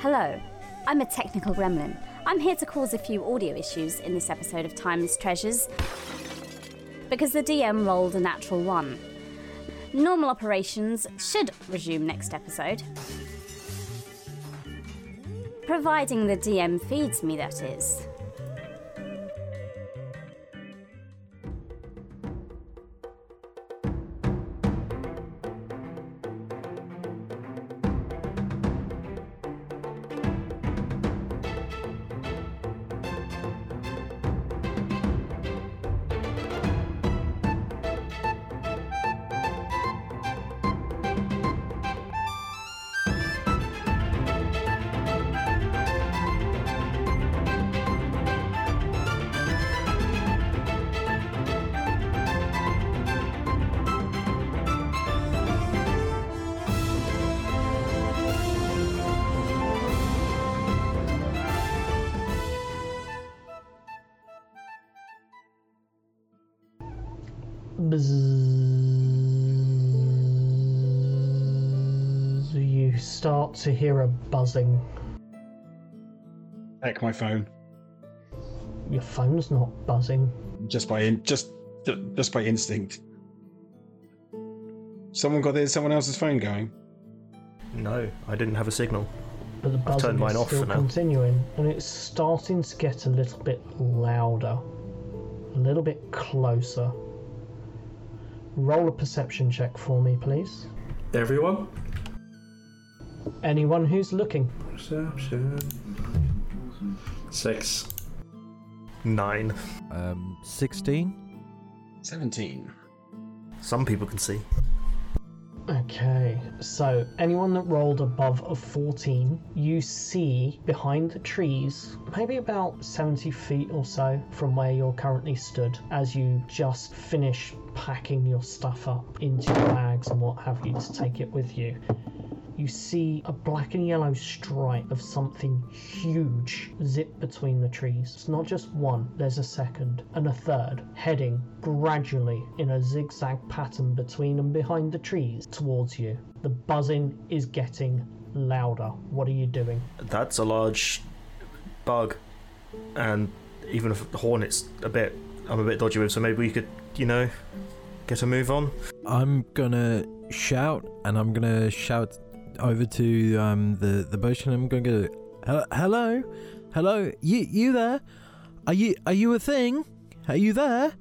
Hello, I'm a technical gremlin. I'm here to cause a few audio issues in this episode of Timeless Treasures because the DM rolled a natural one. Normal operations should resume next episode. Providing the DM feeds me, that is. Hear a buzzing. Heck, my phone. Your phone's not buzzing. Just by in, just just by instinct. Someone got their someone else's phone going. No, I didn't have a signal. but the buzzing turned mine is off still for now. continuing, and it's starting to get a little bit louder, a little bit closer. Roll a perception check for me, please. Everyone? Anyone who's looking. Perception. Six. Nine. Um, 16? Seventeen. Some people can see. Okay, so anyone that rolled above a 14, you see behind the trees, maybe about 70 feet or so from where you're currently stood, as you just finish packing your stuff up into your bags and what have you to take it with you. You see a black and yellow stripe of something huge zip between the trees. It's not just one, there's a second and a third, heading gradually in a zigzag pattern between and behind the trees towards you. The buzzing is getting louder. What are you doing? That's a large bug, and even if the hornet's a bit, I'm a bit dodgy with. So maybe we could, you know, get a move on. I'm gonna shout, and I'm gonna shout over to um, the the bush, and I'm gonna go, "Hello, hello, you you there? Are you are you a thing? Are you there?"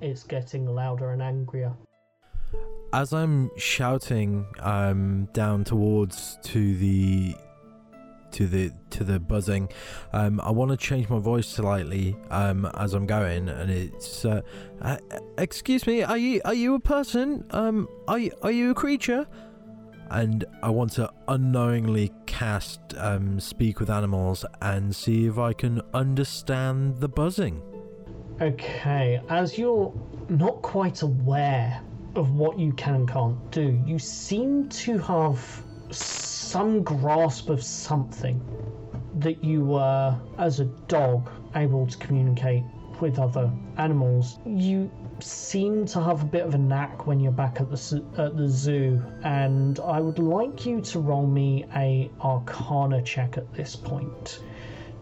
It's getting louder and angrier. As I'm shouting um, down towards to the to the to the buzzing, um, I want to change my voice slightly um, as I'm going, and it's uh, uh, excuse me, are you are you a person? Um, are you, are you a creature? And I want to unknowingly cast um, speak with animals and see if I can understand the buzzing. Okay, as you're not quite aware of what you can and can't do, you seem to have some grasp of something that you were, as a dog, able to communicate with other animals. You seem to have a bit of a knack when you're back at the at the zoo, and I would like you to roll me a Arcana check at this point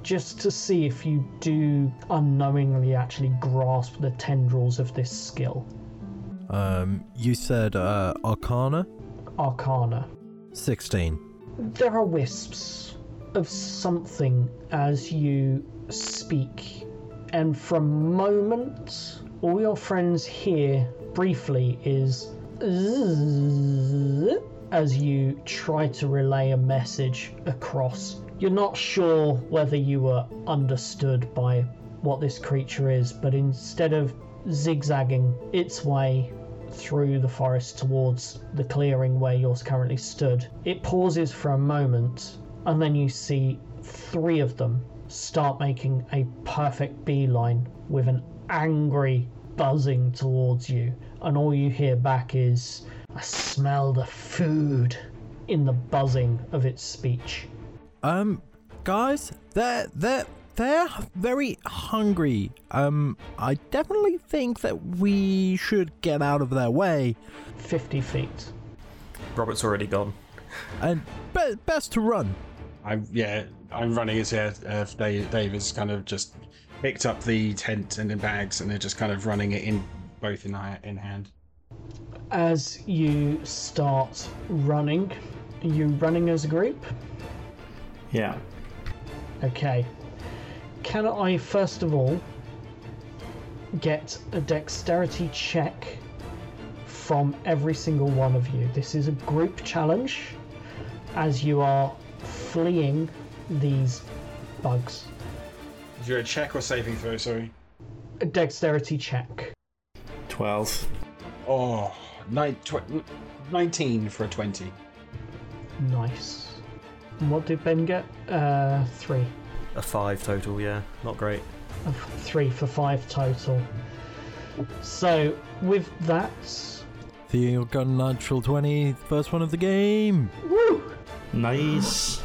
just to see if you do unknowingly actually grasp the tendrils of this skill. Um, you said uh, Arcana Arcana. sixteen. There are wisps of something as you speak, and for a moment, all your friends hear briefly is as you try to relay a message across. You're not sure whether you were understood by what this creature is, but instead of zigzagging its way through the forest towards the clearing where you're currently stood. It pauses for a moment, and then you see three of them start making a perfect beeline with an angry buzzing towards you, and all you hear back is, I smell the food in the buzzing of its speech. Um, guys, they're they're they're very hungry. Um, I definitely think that we should get out of their way. 50 feet. Robert's already gone. And be- best to run. I'm yeah. I'm running as yeah. Uh, Dave, Dave has kind of just picked up the tent and the bags, and they're just kind of running it in both in in hand. As you start running, are you running as a group? Yeah. Okay. Can I first of all get a dexterity check from every single one of you? This is a group challenge as you are fleeing these bugs. Is there a check or saving throw? Sorry. A dexterity check. 12. Oh, nine, tw- 19 for a 20. Nice. And what did Ben get? Uh, three. A five total, yeah. Not great. Three for five total. So, with that, Theo got a natural 20, first one of the game. woo! Nice.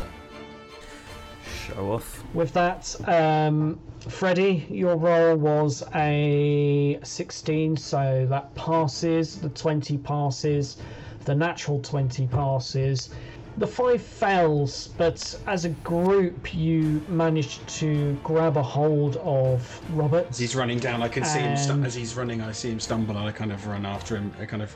Show off. With that, um, Freddie, your roll was a 16, so that passes. The 20 passes. The natural 20 passes. The 5 fails, but as a group, you managed to grab a hold of Robert. As he's running down, I can see him. Stu- as he's running, I see him stumble, and I kind of run after him. I kind of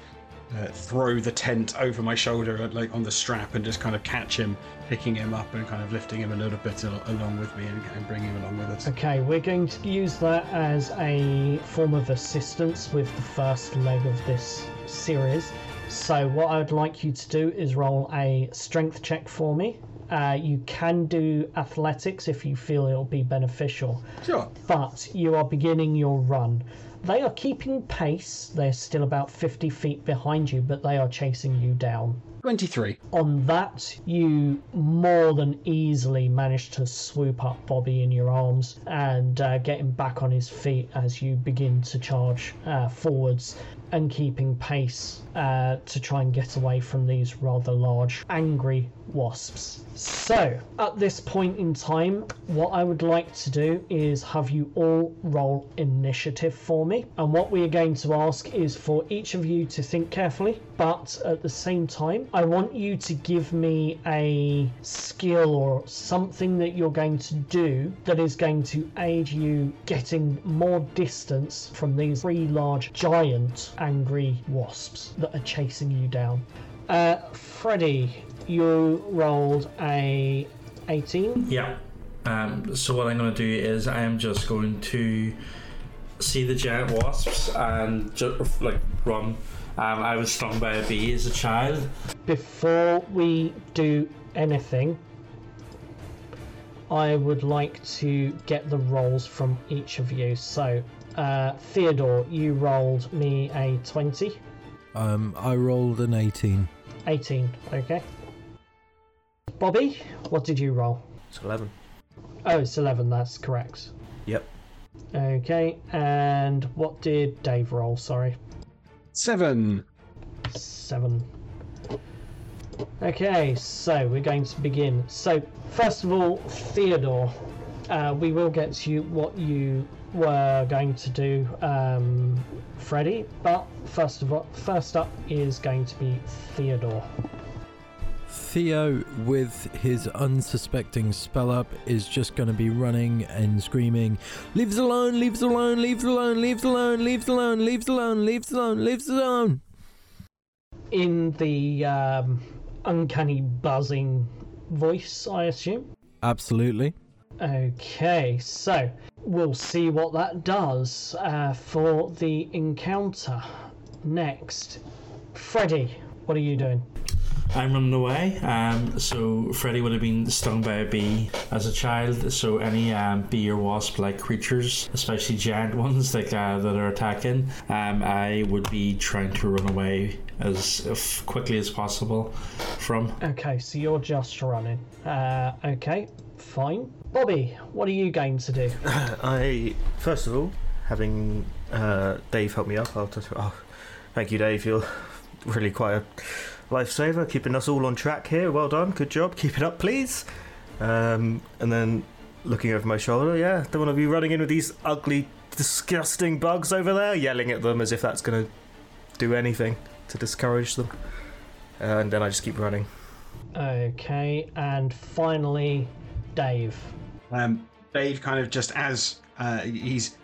uh, throw the tent over my shoulder, uh, like on the strap, and just kind of catch him, picking him up, and kind of lifting him a little bit al- along with me, and, and bring him along with us. Okay, we're going to use that as a form of assistance with the first leg of this series. So, what I'd like you to do is roll a strength check for me. Uh, you can do athletics if you feel it'll be beneficial, Sure. but you are beginning your run. They are keeping pace, they're still about 50 feet behind you, but they are chasing you down. 23. On that, you more than easily manage to swoop up Bobby in your arms and uh, get him back on his feet as you begin to charge uh, forwards and keeping pace uh, to try and get away from these rather large, angry wasps. So, at this point in time, what I would like to do is have you all roll initiative for me. And what we are going to ask is for each of you to think carefully, but at the same time, I want you to give me a skill or something that you're going to do that is going to aid you getting more distance from these three large, giant, angry wasps that are chasing you down. Uh, Freddie, you rolled a 18. Yeah. Um, so what I'm going to do is I am just going to see the giant wasps and just like run. Um, I was stung by a bee as a child. Before we do anything, I would like to get the rolls from each of you. So, uh, Theodore, you rolled me a 20. Um, I rolled an 18. 18, okay. Bobby, what did you roll? It's 11. Oh, it's 11, that's correct. Yep. Okay, and what did Dave roll? Sorry. Seven. Seven. Okay, so we're going to begin. So, first of all, Theodore, uh, we will get to you what you were going to do, um, Freddie. But first of all, first up is going to be Theodore. Theo, with his unsuspecting spell up, is just going to be running and screaming, Leave us alone, leave us alone, leave us alone, leave us alone, leave us alone, leave us alone, leave us alone, leave us alone. In the um, uncanny buzzing voice, I assume. Absolutely. Okay, so we'll see what that does uh, for the encounter. Next, Freddy, what are you doing? I'm running away. Um, so Freddy would have been stung by a bee as a child. So any um, bee or wasp-like creatures, especially giant ones like uh, that are attacking, um, I would be trying to run away as as quickly as possible from. Okay, so you're just running. Uh, okay, fine. Bobby, what are you going to do? I first of all, having uh, Dave help me up, I'll just oh, thank you, Dave. You're really quite a lifesaver, keeping us all on track here. Well done, good job. Keep it up, please. Um, and then looking over my shoulder, yeah, don't want to be running in with these ugly, disgusting bugs over there, yelling at them as if that's going to do anything to discourage them. uh, and then I just keep running. Okay, and finally, Dave. Um, Dave kind of just as uh, he's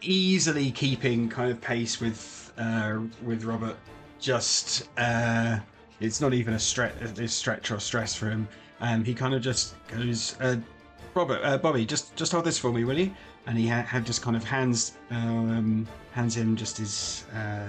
easily keeping kind of pace with uh, with Robert. Just uh, it's not even a stretch, a stretch or stress for him. Um, he kind of just goes, uh, Robert, uh, Bobby, just just hold this for me, will you? And he ha- had just kind of hands um, hands him just his uh,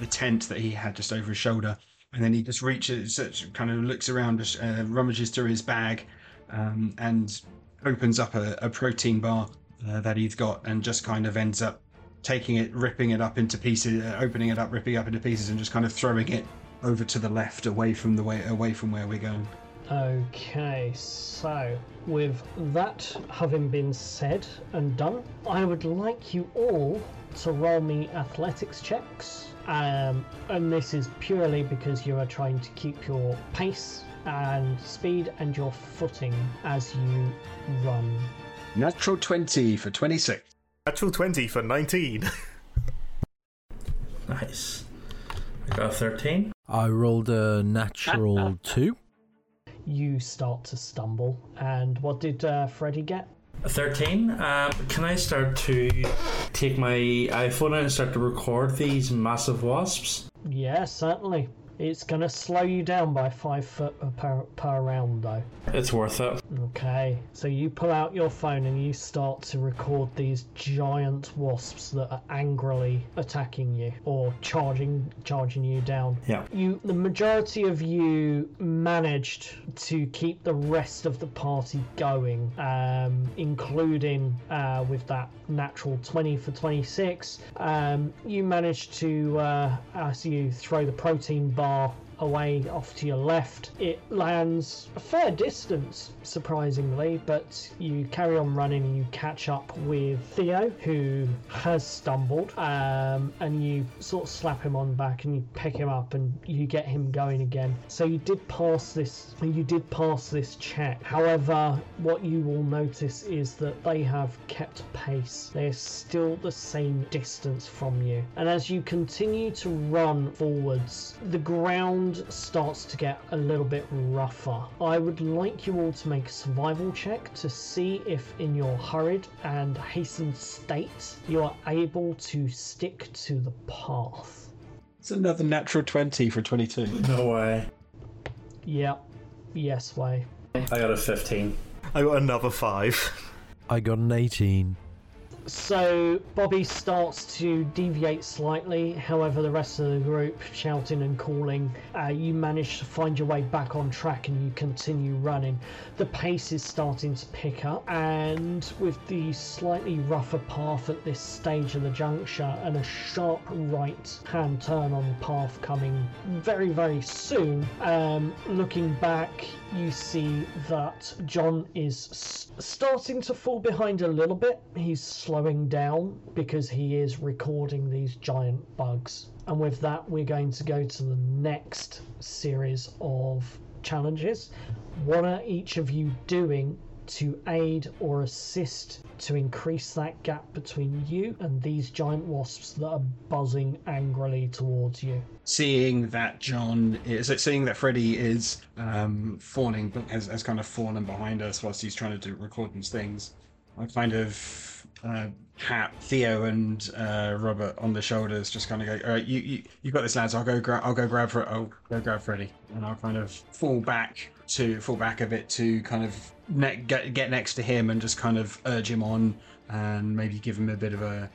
the, tent that he had just over his shoulder, and then he just reaches, kind of looks around, uh, rummages through his bag, um, and opens up a, a protein bar uh, that he's got, and just kind of ends up taking it, ripping it up into pieces, uh, opening it up, ripping it up into pieces, and just kind of throwing it over to the left, away from the way, away from where we're going. Okay, so with that having been said and done, I would like you all to roll me athletics checks. Um, and this is purely because you are trying to keep your pace and speed and your footing as you run. Natural 20 for 26. Natural 20 for 19. Nice. I got a 13. I rolled a natural two. You start to stumble. And what did uh, Freddy get? A 13. Um, can I start to take my iPhone out and start to record these massive wasps? Yeah, certainly. It's going to slow you down by five foot per, per round, though. It's worth it. Okay, so you pull out your phone and you start to record these giant wasps that are angrily attacking you or charging charging you down. Yeah. You the majority of you managed to keep the rest of the party going, um, including uh, with that natural 20 for 26. Um, you managed to, uh, as you throw the protein bar away off to your left. It lands a fair distance, surprisingly, but you carry on running and you catch up with Theo, who has stumbled, um, and you sort of slap him on back and you pick him up and you get him going again. So you did pass this. You did pass this check. However, what you will notice is that they have kept pace. They're still the same distance from you, and as you continue to run forwards, the ground starts to get a little bit rougher. I would like you all to make a survival check to see if, in your hurried and hastened state, you are able to stick to the path. It's another natural 20 for 22. No way. Yep. Yes, way. I got a 15. I got another 5. I got an 18. So Bobby starts to deviate slightly. However, the rest of the group shouting and calling, uh, you manage to find your way back on track and you continue running. The pace is starting to pick up, and with the slightly rougher path at this stage of the juncture and a sharp right hand turn on the path coming very, very soon, um, looking back, you see that John is s- starting to fall behind a little bit. He's slowing down because he is recording these giant bugs. And with that, we're going to go to the next series of challenges. What are each of you doing to aid or assist to increase that gap between you and these giant wasps that are buzzing angrily towards you? Seeing that John is, seeing that Freddy is um, fawning, has, has kind of fallen behind us whilst he's trying to do record these things, I kind of uh, tap Theo and uh, Robert on the shoulders, just kind of go, "All right, you you you got this, lads. I'll go grab. I'll go grab for. I'll go grab Freddy, and I'll kind of fall back to fall back a bit to kind of ne- get get next to him and just kind of urge him on and maybe give him a bit of a.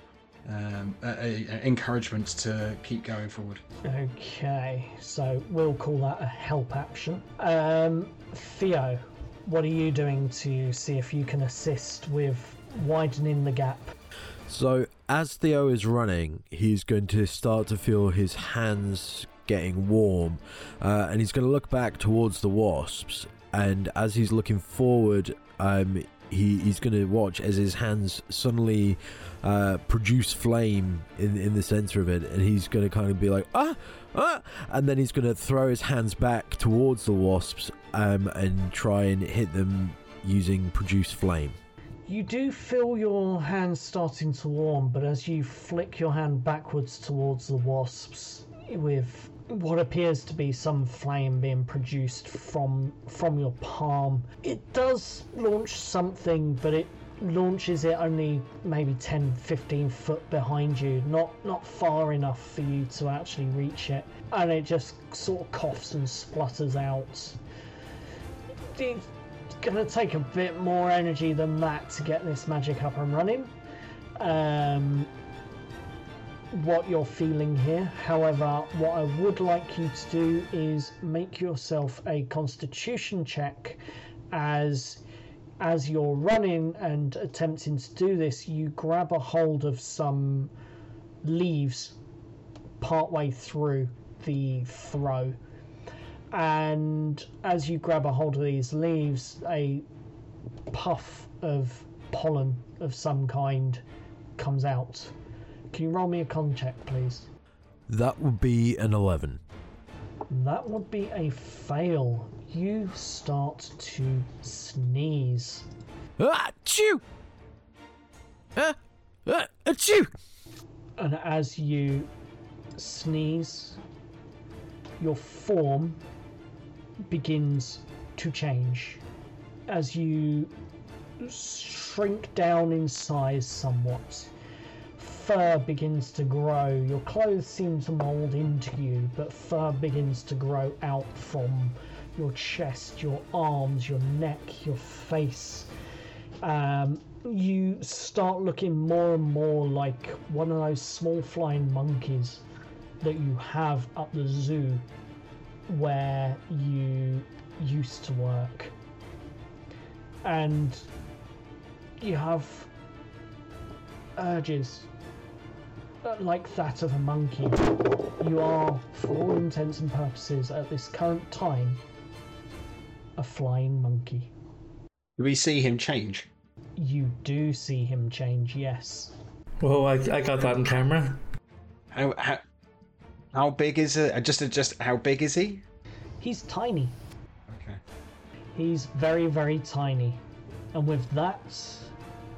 Um, a, a, a encouragement to keep going forward. Okay, so we'll call that a help action. Um, Theo, what are you doing to see if you can assist with widening the gap? So, as Theo is running, he's going to start to feel his hands getting warm, uh, and he's going to look back towards the wasps. And as he's looking forward, um, he, he's going to watch as his hands suddenly uh, produce flame in in the center of it, and he's going to kind of be like ah ah, and then he's going to throw his hands back towards the wasps um, and try and hit them using produce flame. You do feel your hands starting to warm, but as you flick your hand backwards towards the wasps, with what appears to be some flame being produced from from your palm. It does launch something, but it launches it only maybe 10 15 foot behind you not not far enough for you to actually reach it and it just sort of coughs and splutters out it's gonna take a bit more energy than that to get this magic up and running um, what you're feeling here. However, what I would like you to do is make yourself a constitution check as as you're running and attempting to do this, you grab a hold of some leaves partway through the throw. And as you grab a hold of these leaves, a puff of pollen of some kind comes out. Can you roll me a con check, please? That would be an 11. That would be a fail. You start to sneeze. Ah, chew! Ah, ah, achoo! And as you sneeze, your form begins to change. As you shrink down in size somewhat, fur begins to grow. Your clothes seem to mold into you, but fur begins to grow out from your chest, your arms, your neck, your face. Um, you start looking more and more like one of those small flying monkeys that you have at the zoo where you used to work. And you have urges uh, like that of a monkey. You are, for all intents and purposes, at this current time, a flying monkey. Do we see him change? You do see him change, yes. Whoa, I, I got that in camera. How how, how big is it? uh, Just just how big is he? He's tiny. Okay. He's very, very tiny. And with that,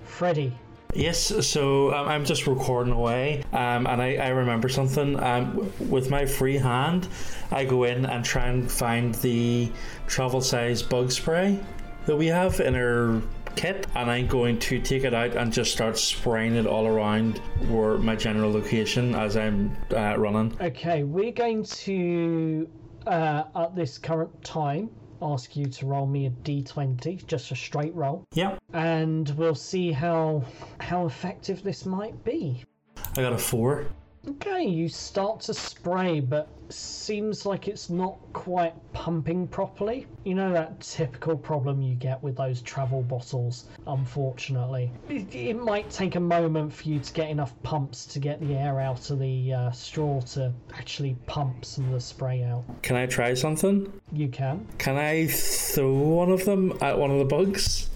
Freddy, Yes, so um, I'm just recording away, um, and I, I remember something. Um, w- with my free hand, I go in and try and find the travel size bug spray that we have in our kit, and I'm going to take it out and just start spraying it all around where my general location as I'm uh, running. Okay, we're going to, uh, at this current time, ask you to roll me a d20, just a straight roll, Yep, and we'll see how how effective this might be. I got a four. Okay, you start to spray, but seems like it's not quite pumping properly. You know that typical problem you get with those travel bottles, unfortunately. It, it might take a moment for you to get enough pumps to get the air out of the uh, straw to actually pump some of the spray out. Can I try something? You can. Can I throw one of them at one of the bugs?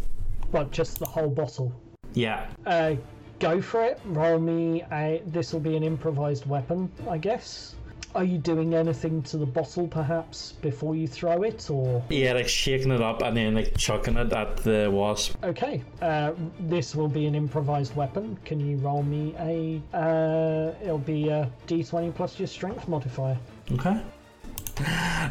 Well, just the whole bottle. Yeah. Uh, go for it. Roll me a. This will be an improvised weapon, I guess. Are you doing anything to the bottle, perhaps, before you throw it, or? Yeah, like shaking it up and then like chucking it at the wasp. Okay, uh, this will be an improvised weapon. Can you roll me a? Uh, it'll be a d20 plus your strength modifier. Okay.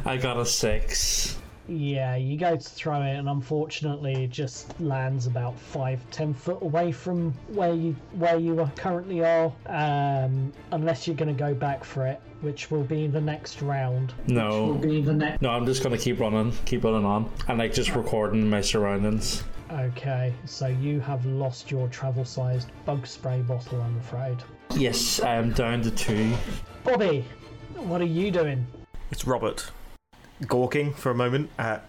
I got a six. Yeah, you go to throw it, and unfortunately, it just lands about five, ten foot away from where you where you are currently are. Um, unless you're going to go back for it, which will be the next round. Will No. be the next. No, I'm just gonna keep running, keep running on, and like just recording my surroundings. Okay, so you have lost your travel-sized bug spray bottle, I'm afraid. Yes, I'm down to two. Bobby, what are you doing? It's Robert, gawking for a moment at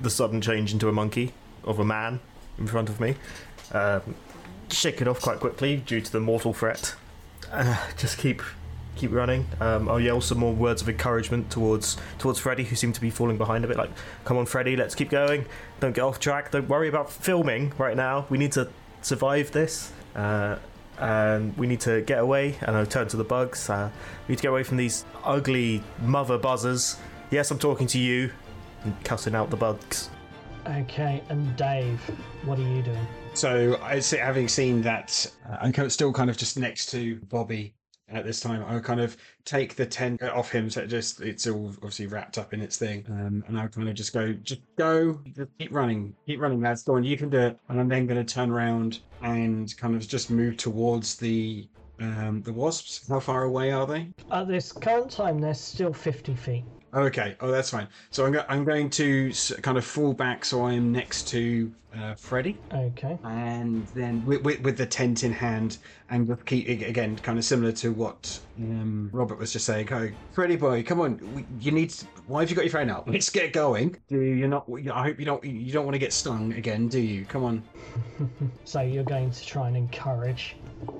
the sudden change into a monkey of a man in front of me. Um, shake it off quite quickly due to the mortal threat. Uh, just keep keep running. Um, I'll yell some more words of encouragement towards towards Freddy, who seemed to be falling behind a bit. Like, "Come on, Freddy, let's keep going. Don't get off track. Don't worry about filming right now. We need to survive this." Uh, and we need to get away. And I turn to the bugs. Uh, we need to get away from these ugly mother buzzers. Yes, I'm talking to you. And cussing out the bugs. Okay, and Dave, what are you doing? So I say, having seen that, uh, I'm still kind of just next to Bobby, at this time. I kind of take the tent off him, so it just it's all obviously wrapped up in its thing, um, and I kind of just go, just go, just keep running, keep running, lads. Go on, you can do it. And I'm then going to turn around and kind of just move towards the um, the wasps. How far away are they? At this current time, they're still 50 feet. Okay, oh that's fine. So I'm, go- I'm going to s- kind of fall back so I'm next to uh, Freddy. Okay. and then with, with, with the tent in hand and just keep again kind of similar to what um, robert was just saying go freddy boy come on we, you need to, why have you got your phone out? Let's get going. Do you not i hope you don't you don't want to get stung again do you? Come on. So you're going to try and encourage.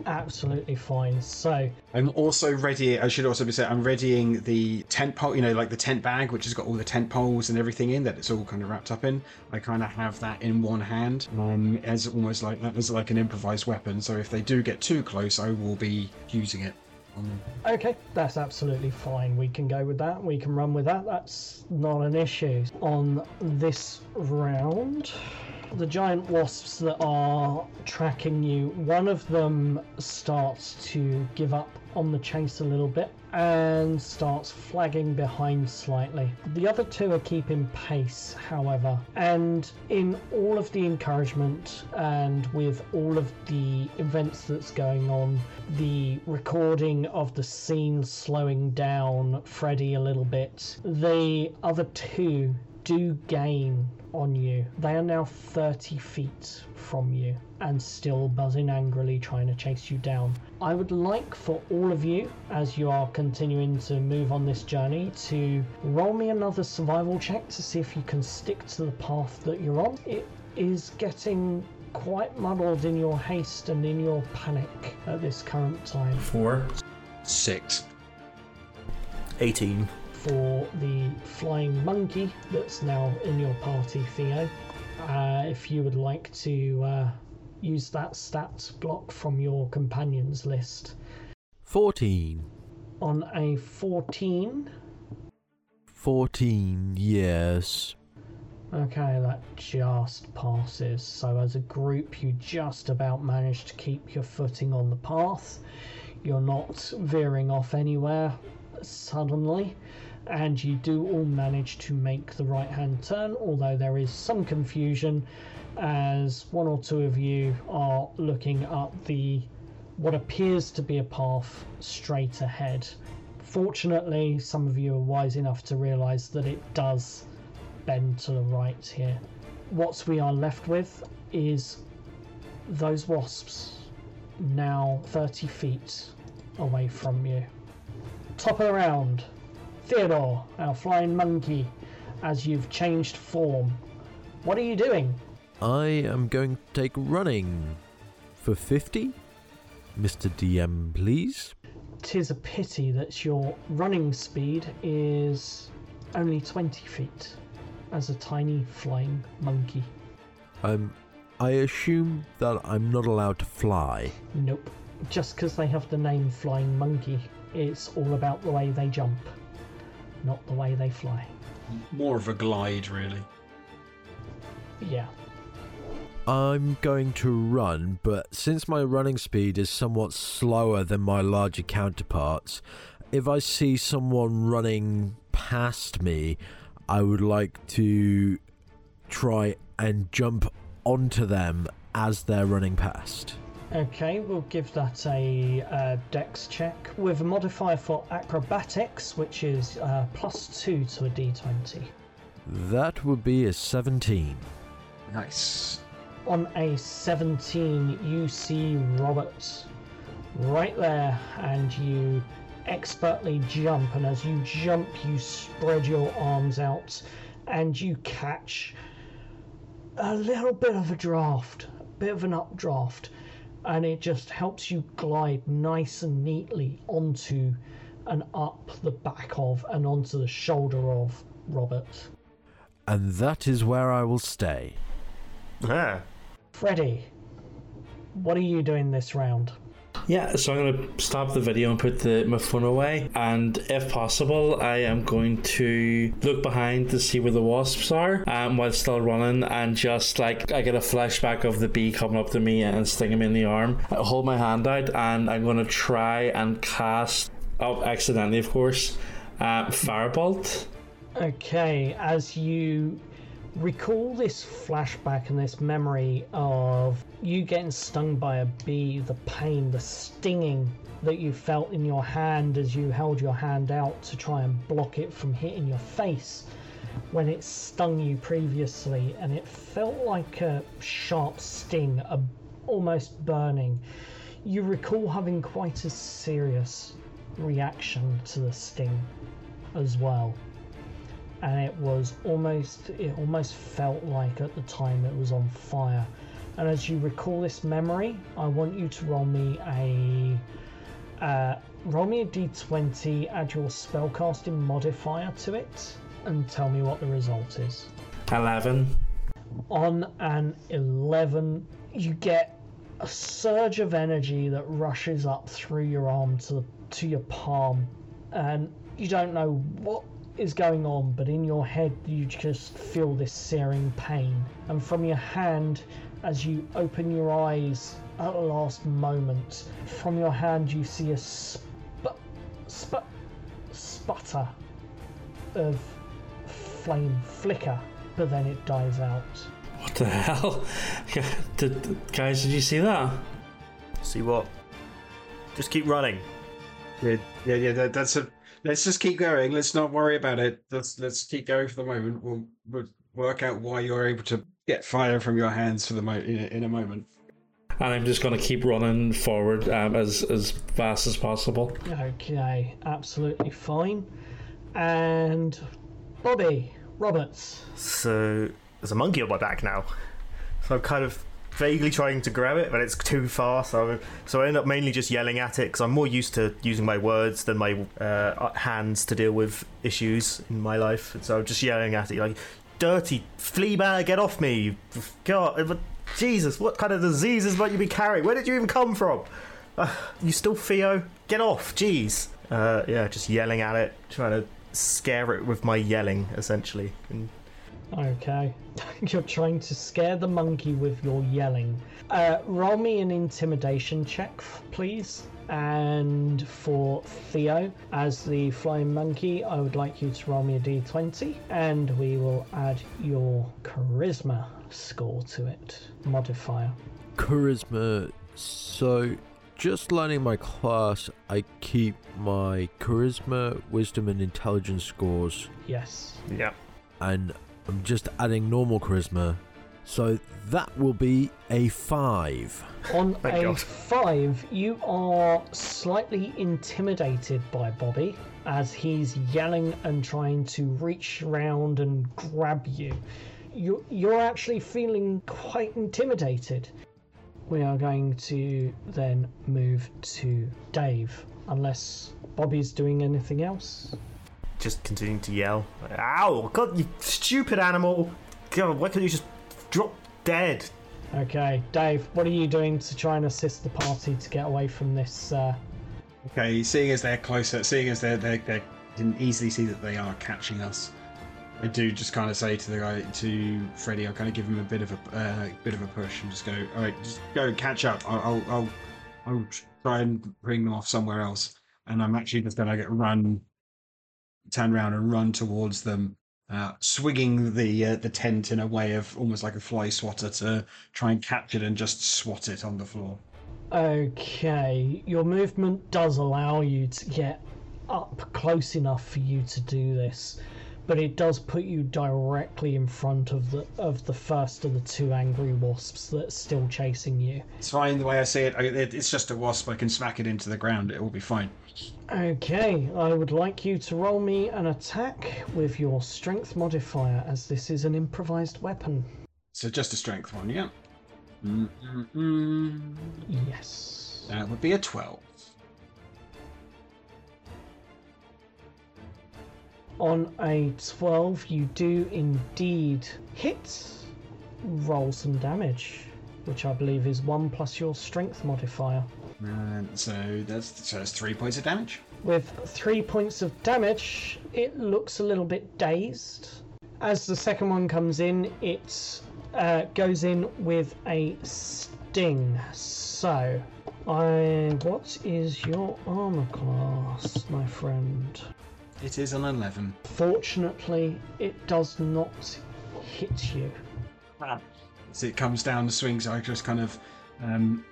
Absolutely fine. So, i'm also ready i should also be saying i'm readying the tent pole you know like the tent bag which has got all the tent poles and everything in that it's all kind of wrapped up in. I kind of have that in one hand. Um, as almost like as like an improvised weapon so if they do get too close i will be using it okay, that's absolutely fine. We can go with that. We can run with that. That's not an issue. On this round, the giant wasps that are tracking you, one of them starts to give up on the chase a little bit and starts flagging behind slightly. The other two are keeping pace, however, and in all of the encouragement and with all of the events that's going on, the recording of the scene slowing down Freddy a little bit, the other two do gain on you. They are now 30 feet from you and still buzzing angrily trying to chase you down. I would like for all of you, as you are continuing to move on this journey, to roll me another survival check to see if you can stick to the path that you're on. It is getting quite muddled in your haste and in your panic at this current time. Four. six 18. For the flying monkey that's now in your party, Theo. Uh, if you would like to uh, use that stat block from your companions list. 14. On a 14, 14, yes. okay, that just passes. So, as a group, you just about managed to keep your footing on the path. You're not veering off anywhere suddenly, and you do all manage to make the right hand turn, although there is some confusion as one or two of you are looking up the what appears to be a path straight ahead. Fortunately, some of you are wise enough to realize that it does bend to the right here. What we are left with is those wasps now 30 feet away from you. Top of the round, Theodore, our flying monkey, as you've changed form. What are you doing? I am going to take running for 50. Mr. DM, please. Tis a pity that your running speed is only 20 feet as a tiny flying monkey. Um, I assume that I'm not allowed to fly. Nope. Just because they have the name Flying Monkey, it's all about the way they jump, not the way they fly. more of a glide really Yeah. I'm going to run, but since my running speed is somewhat slower than my larger counterparts, if I see someone running past me, I would like to try and jump onto them as they're running past. Okay, we'll give that a uh, dex check with a modifier for acrobatics, which is uh, plus two to a d20. That would be a 17. nice On a 17, you see Robert right there, and you expertly jump. And as you jump, you spread your arms out and you catch a little bit of a draft, a bit of an updraft, and it just helps you glide nice and neatly onto and up the back of and onto the shoulder of Robert. And that is where I will stay. Yeah. Freddy, what are you doing this round? Yeah, so I'm going to stop the video and put the, my phone away. And if possible, I am going to look behind to see where the wasps are um, while still running. And just like I get a flashback of the bee coming up to me and stinging me in the arm. I hold my hand out and I'm going to try and cast, oh, accidentally, of course, uh, Firebolt. Okay, as you recall this flashback and this memory of you getting stung by a bee, the pain, the stinging that you felt in your hand as you held your hand out to try and block it from hitting your face when it stung you previously, and it felt like a sharp sting, a, almost burning. You recall having quite a serious reaction to the sting as well and it was almost it almost felt like at the time it was on fire. And as you recall this memory i want you to roll me a uh, roll me a d20 add your spellcasting modifier to it and tell me what the result is. 11. on an 11 you get a surge of energy that rushes up through your arm to to your palm. And you don't know what is going on but in your head you just feel this searing pain and from your hand as you open your eyes at the last moment from your hand you see a sp- sp- sputter of flame flicker but then it dies out What the hell? did, guys, did you see that? See what? Just keep running. Yeah, yeah, yeah. That, that's a. Let's just keep going. Let's not worry about it. Let's let's keep going for the moment. We'll, we'll work out why you're able to get fire from your hands for the mo- in, a, in a moment. And I'm just going to keep running forward um, as, as fast as possible. Okay, absolutely fine. And Bobby Roberts. So there's a monkey on my back now. So I'm kind of vaguely trying to grab it, but it's too far. So so I end up mainly just yelling at it because I'm more used to using my words than my uh, hands to deal with issues in my life. And so I'm just yelling at it like, "Dirty flea bag, get off me! God, Jesus, what kind of diseases might you be carrying? Where did you even come from? Uh, you still Theo? Get off! Jeez." Uh, yeah, just yelling at it, trying to scare it with my yelling, essentially. And Okay. You're trying to scare the monkey with your yelling. Uh, roll me an intimidation check, please. And for Theo, as the flying monkey, I would like you to roll me a d20, and we will add your charisma score to it, modifier. Charisma. So, just learning my class, I keep my charisma, wisdom, and intelligence scores, Yes. yeah. and I'm just adding normal charisma. So that will be a five. On Thank a God. five, you are slightly intimidated by Bobby as he's yelling and trying to reach round and grab you. You're, you're actually feeling quite intimidated. We are going to then move to Dave, unless Bobby's doing anything else. Just continuing to yell. Ow! God, you stupid animal! God, why can't you just drop dead? Okay, Dave, what are you doing to try and assist the party to get away from this? Uh... Okay, seeing as they're closer, seeing as they're they they can easily see that they are catching us, I do just kind of say to the guy to Freddy, I'll kind of give him a bit of a uh, bit of a push and just go, all right, just go catch up. I'll I'll I'll, I'll try and bring them off somewhere else. And I'm actually just gonna get run, turn around and run towards them, uh, swinging the uh, the tent in a way of almost like a fly swatter to try and catch it and just swat it on the floor. Okay, your movement does allow you to get up close enough for you to do this, but it does put you directly in front of the of the first of the two angry wasps that's still chasing you. It's fine the way I see it. I, it. It's just a wasp. I can smack it into the ground. It will be fine. Okay, I would like you to roll me an attack with your strength modifier, as this is an improvised weapon. So just a strength one, yeah. Mm-mm-mm. Yes. That would be a 12. On a 12, you do indeed hit. Roll some damage, which I believe is 1 plus your strength modifier. And so that's so that's three points of damage. With three points of damage, it looks a little bit dazed. As the second one comes in, it uh, goes in with a sting. So, I what is your armor class, my friend? It is an eleven. Fortunately, it does not hit you. As it comes down the swings, I just kind of um,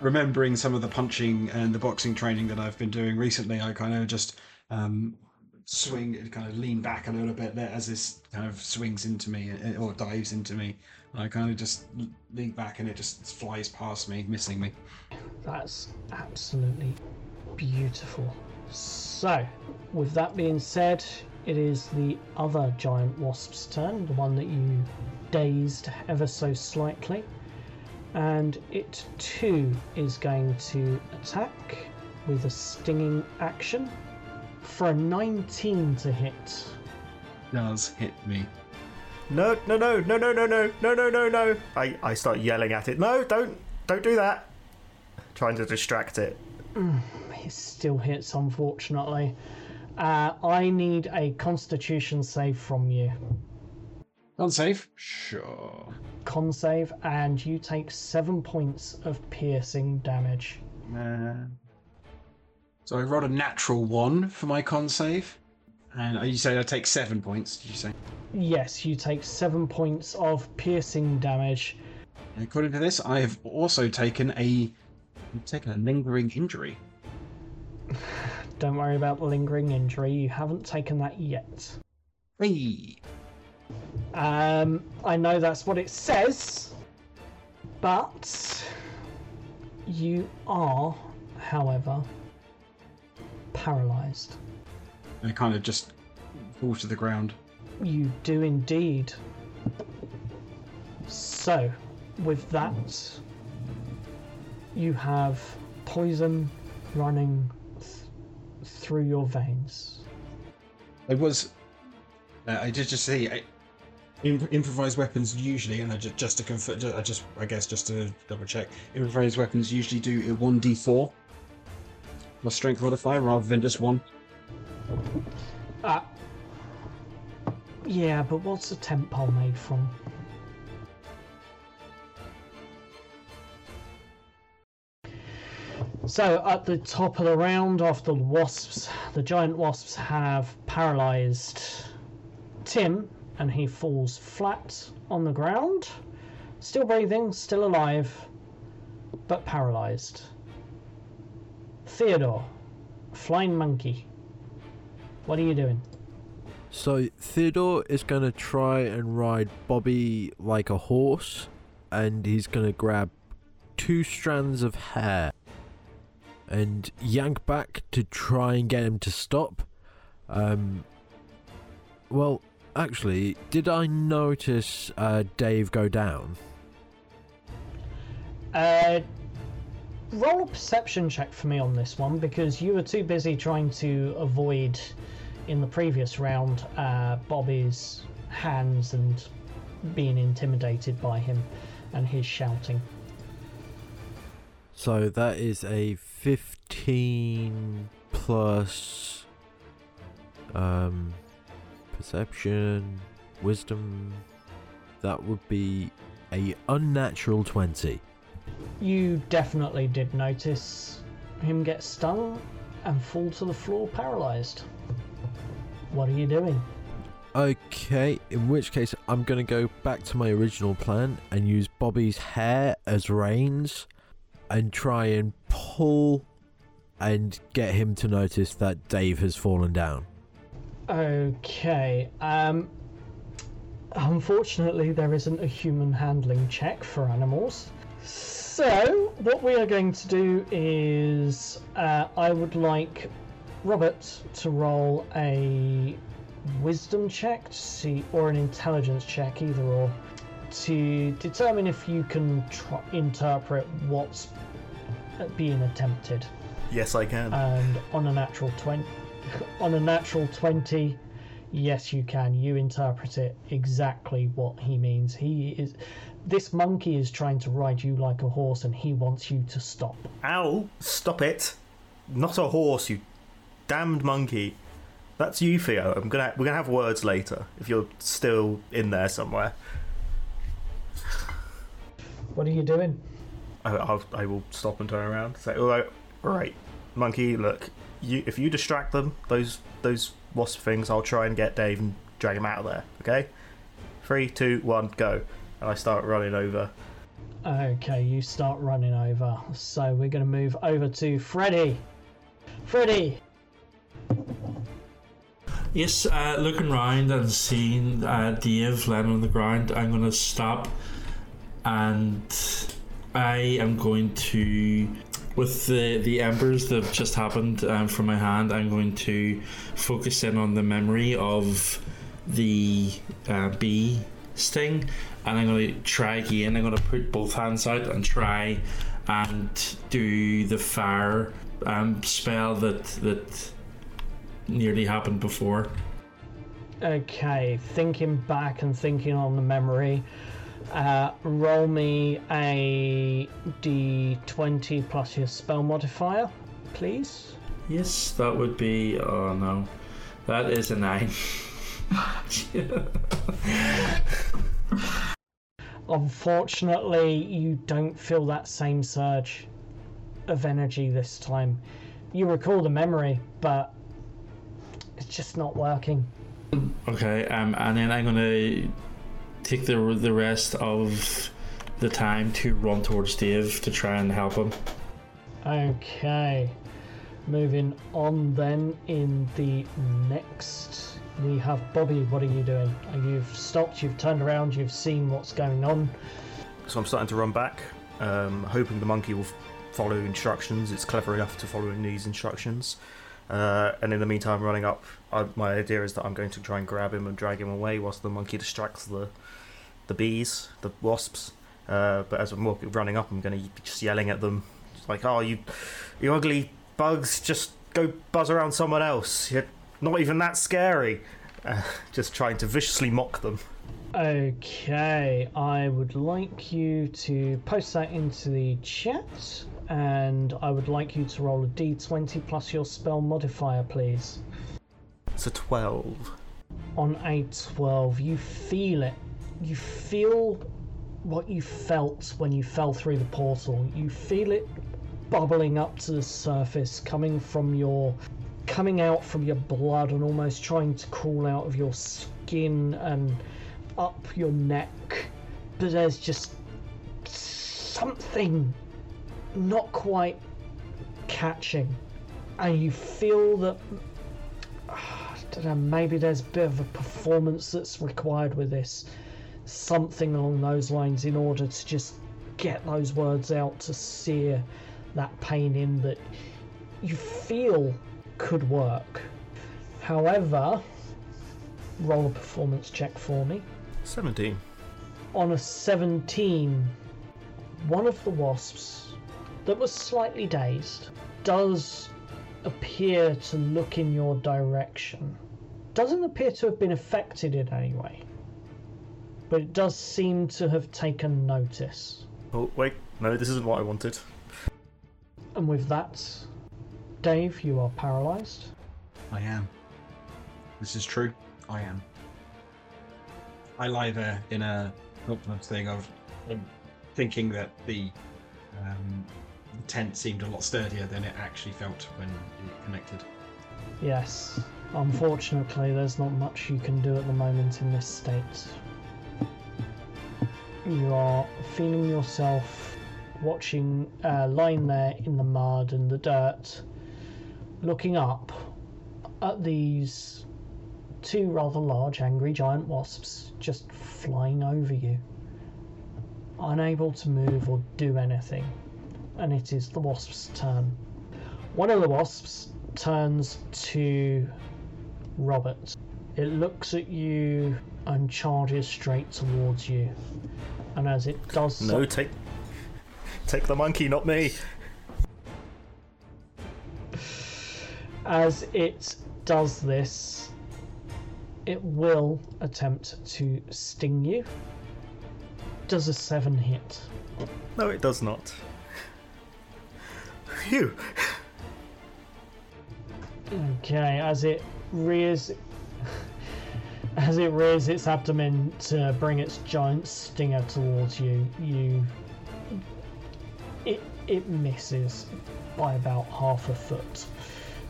remembering some of the punching and the boxing training that I've been doing recently. I kind of just um, swing, kind of lean back a little bit as this kind of swings into me uh, or dives into me. And I kind of just lean back and it just flies past me, missing me. That's absolutely beautiful. So, with that being said, it is the other giant wasp's turn, the one that you dazed ever so slightly. And it too is going to attack with a stinging action for a 19 to hit. Does hit me. No, no, no, no, no, no, no, no, no, no, no. I, I start yelling at it. No, don't, don't do that. Trying to distract it. It still hits, unfortunately. Uh, I need a constitution save from you. Not safe? Sure. Con save, and you take seven points of piercing damage. Uh, so I rolled a natural one for my con save. And you say I take seven points, did you say? Yes, you take seven points of piercing damage. According to this, I have also taken a I've taken a lingering injury. Don't worry about the lingering injury, you haven't taken that yet. Hey. Um, I know that's what it says, but you are, however, paralyzed. I kind of just fall to the ground. You do indeed. So, with that, you have poison running th- through your veins. I was. Uh, I did just see. I, imp- improvised weapons usually, and I just, just to confirm, I just I guess just to double check, improvised weapons usually do a one d four plus strength modifier rather than just one. Uh, yeah, but what's the temp pole made from? So at the top of the round, after the wasps, the giant wasps have paralyzed Tim, and he falls flat on the ground, still breathing, still alive, but paralyzed. Theodore, flying monkey, what are you doing? So Theodore is going to try and ride Bobby like a horse, and he's going to grab two strands of hair and yank back to try and get him to stop. Um, well, actually, did I notice uh, Dave go down? Uh, roll a perception check for me on this one because you were too busy trying to avoid in the previous round uh, Bobby's hands and being intimidated by him and his shouting. So that is a 15 plus um perception, wisdom. That would be a unnatural 20. You definitely did notice him get stung and fall to the floor paralyzed. What are you doing? Okay, in which case I'm going to go back to my original plan and use Bobby's hair as reins and try and pull and get him to notice that Dave has fallen down. Okay. Um. Unfortunately, there isn't a human handling check for animals. So, what we are going to do is, uh, I would like Robert to roll a wisdom check to see, or an intelligence check, either or, to determine if you can tr- interpret what's being attempted Yes, I can. and on a natural 20 on a natural 20 Yes, you can. You interpret it exactly what he means. He is. This monkey is trying to ride you like a horse, and he wants you to stop. Ow! Stop it! Not a horse, you damned monkey. That's you, Theo. I'm gonna we're gonna have words later if you're still in there somewhere. What are you doing? I, I'll, I will stop and turn around. Say, all right, all right, monkey. Look, you if you distract them, those those wasp things, I'll try and get Dave and drag him out of there. Okay. Three, two, one, go. And I start running over. Okay, you start running over. So we're going to move over to Freddy. Freddy, Yes, uh, looking round and seeing uh, Dave laying on the ground, I'm going to stop and I am going to, with the, the embers that just happened um, from my hand, I'm going to focus in on the memory of the uh, bee sting and I'm going to try again. I'm going to put both hands out and try and do the fire um, spell that that nearly happened before. Okay, thinking back and thinking on the memory, uh, roll me a d20 plus your spell modifier, please. Yes, that would be. Oh no, that is a nine. Unfortunately, you don't feel that same surge of energy this time. You recall the memory, but it's just not working. okay, um, and then I'm gonna take the the rest of the time to run towards Dave to try and help him. Okay, moving on then in the next. We have Bobby. What are you doing? You've stopped, you've turned around, you've seen what's going on. So I'm starting to run back, um, hoping the monkey will follow instructions. It's clever enough to follow these instructions. Uh, and in the meantime, running up, I, my idea is that I'm going to try and grab him and drag him away whilst the monkey distracts the the bees, the wasps. Uh, but as I'm walking, running up, I'm going to be just yelling at them, just like, "Oh, you, you ugly bugs! Just go buzz around someone else. You're not even that scary." Uh, just trying to viciously mock them. Okay, I would like you to post that into the chat, and I would like you to roll a d20 plus your spell modifier, please. It's a twelve. On a 12, you feel it. You feel what you felt when you fell through the portal. You feel it bubbling up to the surface, coming from your. coming out from your blood and almost trying to crawl out of your skin and up your neck. But there's just something not quite catching. And you feel that I don't know, maybe there's a bit of a performance that's required with this. Something along those lines in order to just get those words out to sear that pain in that you feel could work. However, roll a performance check for me. Seventeen. On a 17, one of the wasps that was slightly dazed does appear to look in your direction. Doesn't appear to have been affected in any way, but it does seem to have taken notice. Oh wait, no, this isn't what I wanted. And with that, Dave, you are paralyzed. I am. This is true. I am. I lie there in a helpless thing of um, thinking that the, um, the tent seemed a lot sturdier than it actually felt when it connected. Yes, unfortunately, there's not much you can do at the moment in this state. You are feeling yourself watching, uh, lying there in the mud and the dirt, looking up at these two rather large angry giant wasps just flying over you, unable to move or do anything. And it is the wasp's turn. One of the wasps turns to Robert. It looks at you and charges straight towards you. And as it does so, No, take take the monkey, not me. as it does this, it will attempt to sting you. Does a seven hit? No, it does not. Phew. Okay, as it rears as it rears its abdomen to bring its giant stinger towards you, you it it misses by about half a foot.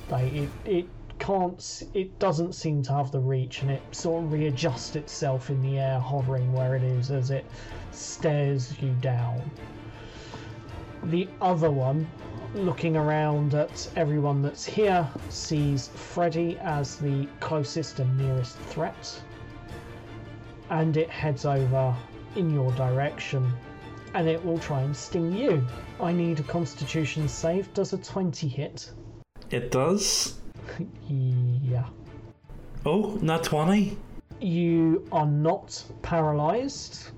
Like it it can't it doesn't seem to have the reach and it sort of readjusts itself in the air hovering where it is as it stares you down. The other one looking around at everyone that's here, sees Freddy as the closest and nearest threat, and it heads over in your direction, and it will try and sting you. I need a Constitution save. Does a 20 hit? It does. yeah. Oh, not 20. You are not paralyzed.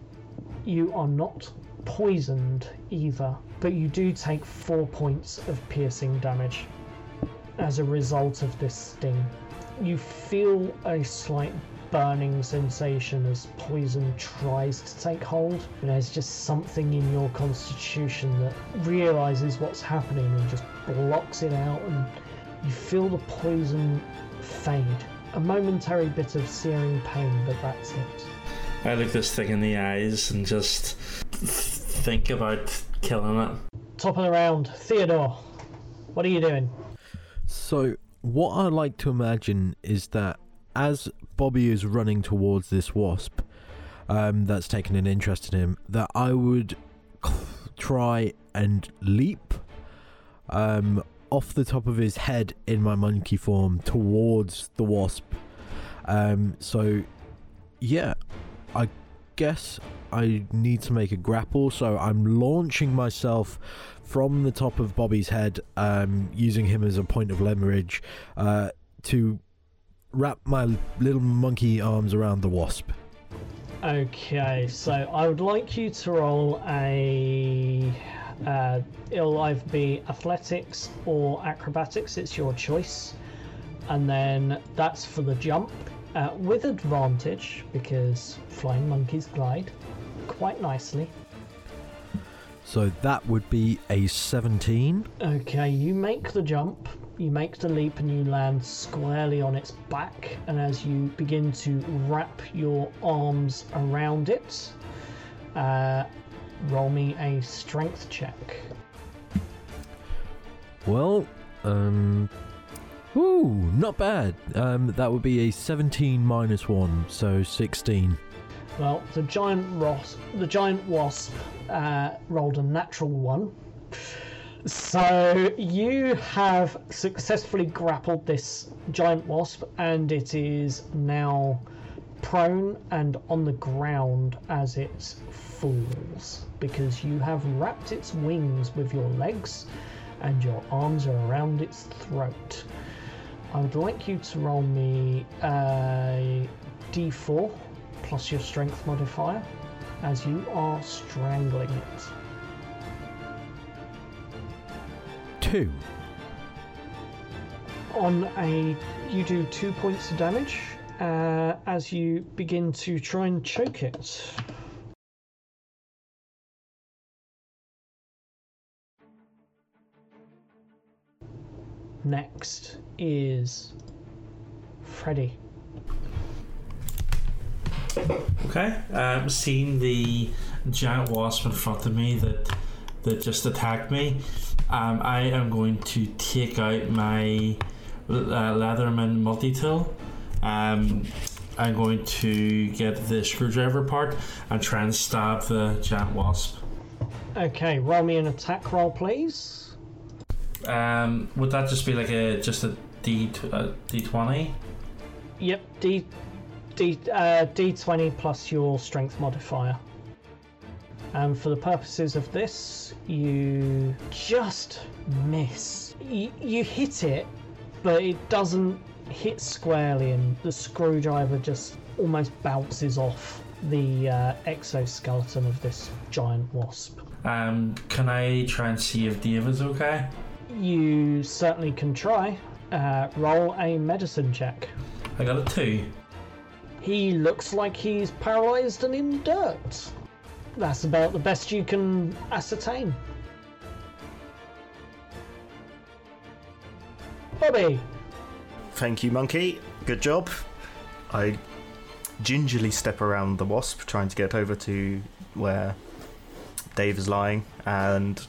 You are not poisoned either, but you do take four points of piercing damage as a result of this sting. You feel a slight burning sensation as poison tries to take hold, but there's just something in your constitution that realizes what's happening and just blocks it out, and you feel the poison fade. A momentary bit of searing pain, but that's it. I look this thing in the eyes and just think about killing it. Top of the round, Theodore. What are you doing? So, what I like to imagine is that as Bobby is running towards this wasp um, that's taken an interest in him, that I would try and leap um, off the top of his head in my monkey form towards the wasp. Um, so, yeah, I guess I need to make a grapple, so I'm launching myself from the top of Bobby's head, um, using him as a point of leverage uh, to wrap my little monkey arms around the wasp. Okay, so I would like you to roll a. Uh, it'll either be athletics or acrobatics, it's your choice. And then that's for the jump uh, with advantage because flying monkeys glide quite nicely. So that would be a 17. Okay, you make the jump, you make the leap, and you land squarely on its back. And as you begin to wrap your arms around it, uh, roll me a strength check. Well, um. Ooh, not bad. Um, that would be a 17 minus 1, so 16. Well, the giant wasp, the giant wasp, uh, rolled a natural one. So you have successfully grappled this giant wasp, and it is now prone and on the ground as it falls because you have wrapped its wings with your legs, and your arms are around its throat. I would like you to roll me a d4 plus your strength modifier as you are strangling it. 2. On a, you do two points of damage uh, as you begin to try and choke it. Next is Freddy. Okay. Um, seeing the giant wasp in front of me that that just attacked me, um, I am going to take out my uh, Leatherman multi tool. Um, I'm going to get the screwdriver part and try and stab the giant wasp. Okay, roll me an attack roll, please. Um, would that just be like a just a D uh, D twenty? Yep, D, D, uh, D20 plus your strength modifier. And for the purposes of this, you just miss. You, you hit it, but it doesn't hit squarely, and the screwdriver just almost bounces off the uh, exoskeleton of this giant wasp. Um, can I try and see if Dave is okay? You certainly can try. Uh, roll a medicine check. I got a two. He looks like he's paralysed and in dirt. That's about the best you can ascertain. Bobby, Thank you, monkey. Good job. I gingerly step around the wasp, trying to get over to where Dave is lying, and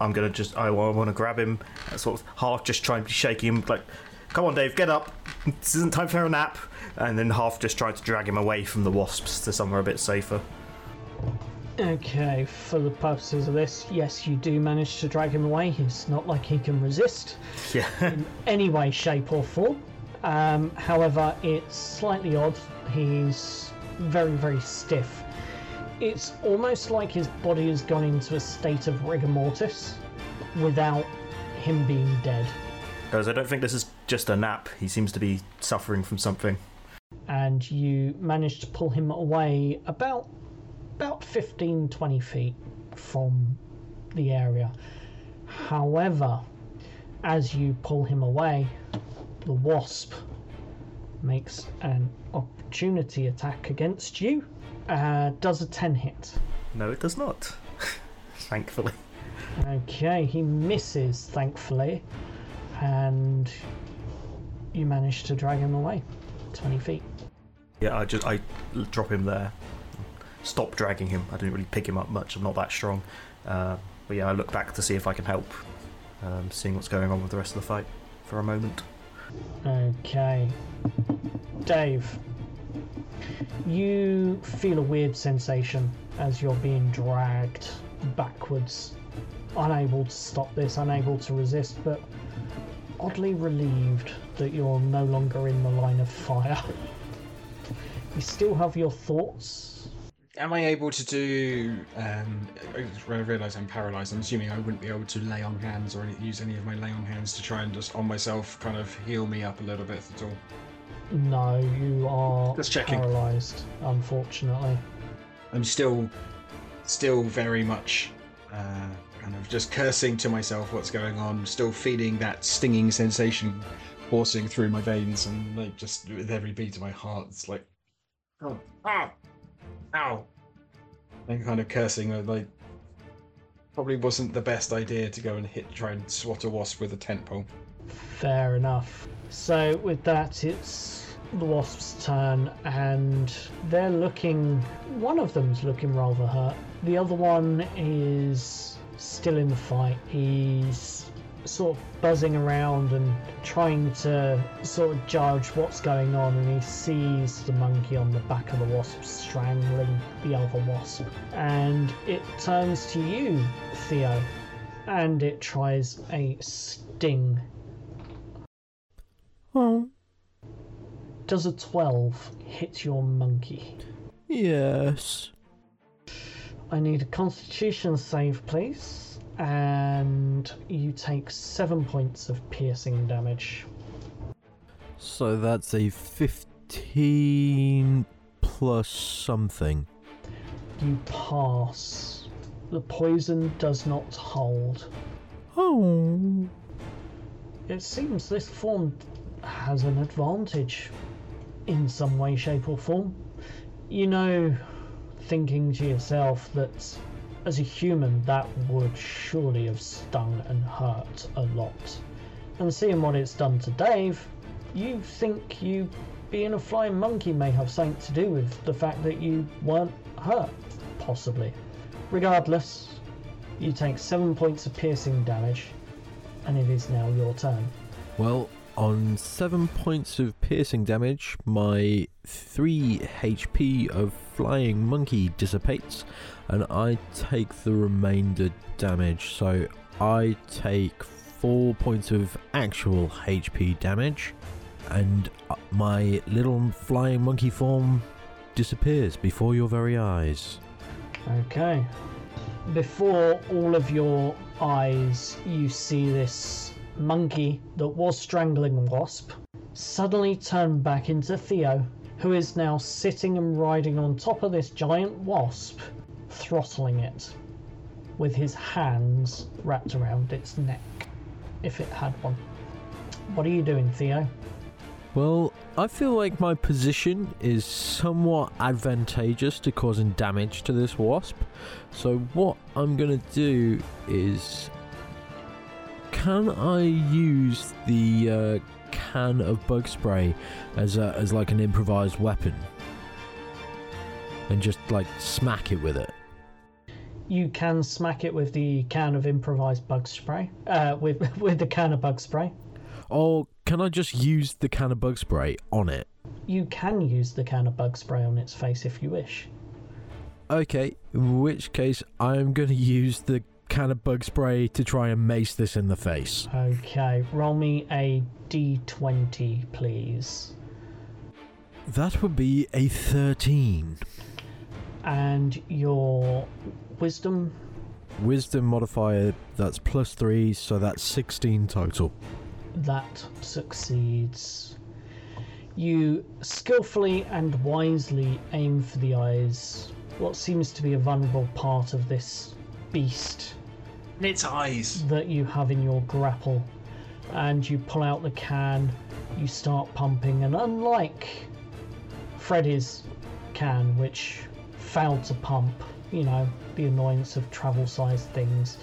I'm gonna just I want to grab him, sort of half just trying to shake him, like, "Come on, Dave, get up! This isn't time for a nap." And then half just trying to drag him away from the wasps to somewhere a bit safer. Okay, for the purposes of this, yes, you do manage to drag him away. It's not like he can resist Yeah. in any way, shape, or form. Um, however, it's slightly odd. He's very, very stiff. It's almost like his body has gone into a state of rigor mortis without him being dead. Because I don't think this is just a nap. He seems to be suffering from something. and you manage to pull him away about about 15 20 feet from the area however as you pull him away the wasp makes an opportunity attack against you uh, does a 10 hit No, it does not. Thankfully. okay he misses thankfully and you manage to drag him away 20 feet Yeah, I just I drop him there. Stop dragging him. I didn't really pick him up much. I'm not that strong. Uh, but yeah, I look back to see if I can help. Um, seeing what's going on with the rest of the fight for a moment. Okay. Dave, you feel a weird sensation as you're being dragged backwards, unable to stop this, unable to resist, but oddly relieved that you're no longer in the line of fire. You still have your thoughts. Am I able to do? Um, I realise I'm paralysed. I'm assuming I wouldn't be able to lay on hands or any, use any of my lay on hands to try and just on myself kind of heal me up a little bit at all. No, you are Just checking. paralyzed, unfortunately. I'm still, still very much, uh, kind of just cursing to myself what's going on. Still feeling that stinging sensation coursing through my veins, and like just with every beat of my heart, it's like, oh, ow, ow, and kind of cursing. Like, probably wasn't the best idea to go and hit, try and swat a wasp with a tent pole. Fair enough. So with that, it's the wasp's turn, and they're looking. One of them's looking rather hurt. The other one is still in the fight. He's sort of buzzing around and trying to sort of judge what's going on, and he sees the monkey on the back of the wasp strangling the other wasp, and it turns to you, Theo, and it tries a sting Oh, Does a 12 hit your monkey? yes. I need a constitution save, please. And you take 7 points of piercing damage. So that's a 15 plus something. You pass. The poison does not hold. Oh. It seems this form has an advantage in some way, shape, or form. You know, thinking to yourself that as a human, that would surely have stung and hurt a lot. And seeing what it's done to Dave, you think you being a flying monkey may have something to do with the fact that you weren't hurt, possibly. Regardless, you take seven points of piercing damage, and it is now your turn. Well, on 7 points of piercing damage, my 3 HP of flying monkey dissipates, and I take the remainder damage. So I take 4 points of actual HP damage, and uh, my little flying monkey form disappears before your very eyes. Okay. Before all of your eyes, you see this monkey that was strangling wasp suddenly turned back into Theo, who is now sitting and riding on top of this giant wasp, throttling it with his hands wrapped around its neck, if it had one. What are you doing, Theo? Well, I feel like my position is somewhat advantageous to causing damage to this wasp. So, what I'm going to do is. Can I use the uh, can of bug spray as, a, as like an improvised weapon? And just like smack it with it? You can smack it with the can of improvised bug spray. Uh, with with the can of bug spray. Or can I just use the can of bug spray on it? You can use the can of bug spray on its face if you wish. Okay, in which case I'm going to use the can of bug spray to try and mace this in the face. Okay, roll me a d20, please. That would be a 13. And your wisdom. Wisdom modifier, that's plus 3, so that's 16 total. That succeeds. You skillfully and wisely aim for the eyes, what seems to be a vulnerable part of this beast Its eyes. that you have in your grapple. And you pull out the can, you start pumping, and unlike Freddy's can, which failed to pump, you know, the annoyance of travel sized things,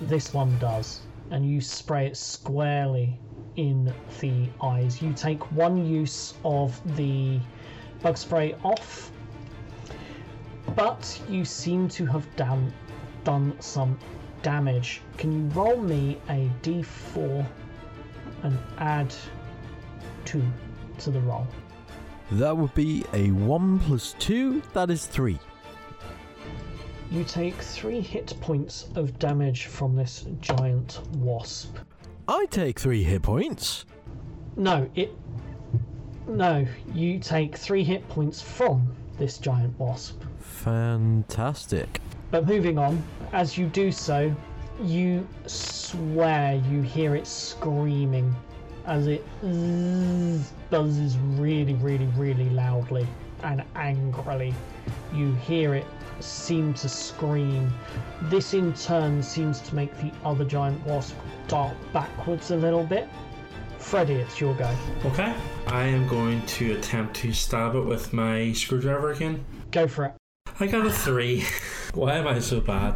this one does. And you spray it squarely in the eyes. You take one use of the bug spray off, but you seem to have done, done some damage. Can you roll me a d4 and add 2 to the roll? That would be a 1 plus 2, that is 3. You take 3 hit points of damage from this giant wasp. I take 3 hit points. No, it. No, you take 3 hit points from this giant wasp. Fantastic. But moving on, as you do so, you swear you hear it screaming as it buzzes really, really, really loudly and angrily. You hear it seem to scream. This in turn seems to make the other giant wasp dart backwards a little bit. Freddy, it's your go. Okay. I am going to attempt to stab it with my screwdriver again. Go for it. I got a three. Why am I so bad?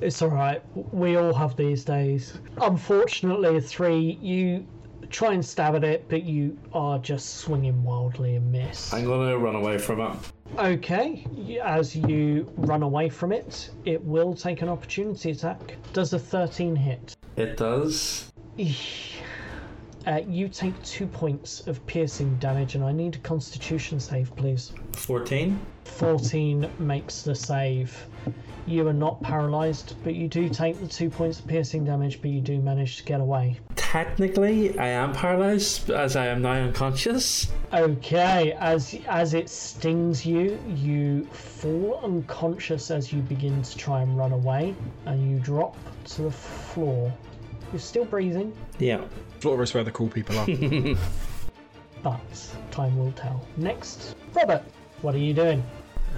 It's alright. We all have these days. Unfortunately, a three, you try and stab at it, but you are just swinging wildly and miss. I'm gonna run away from it. Okay, as you run away from it, it will take an opportunity attack. Does a 13 hit? It does. Uh, you take two points of piercing damage, and I need a constitution save, please. 14. 14 makes the save. You are not paralyzed, but you do take the two points of piercing damage, but you do manage to get away. Technically, I am paralyzed as I am now unconscious. Okay, as as it stings you, you fall unconscious as you begin to try and run away, and you drop to the floor. You're still breathing, Yeah. Floor is where the cool people are. but time will tell. Next, Robert, what are you doing?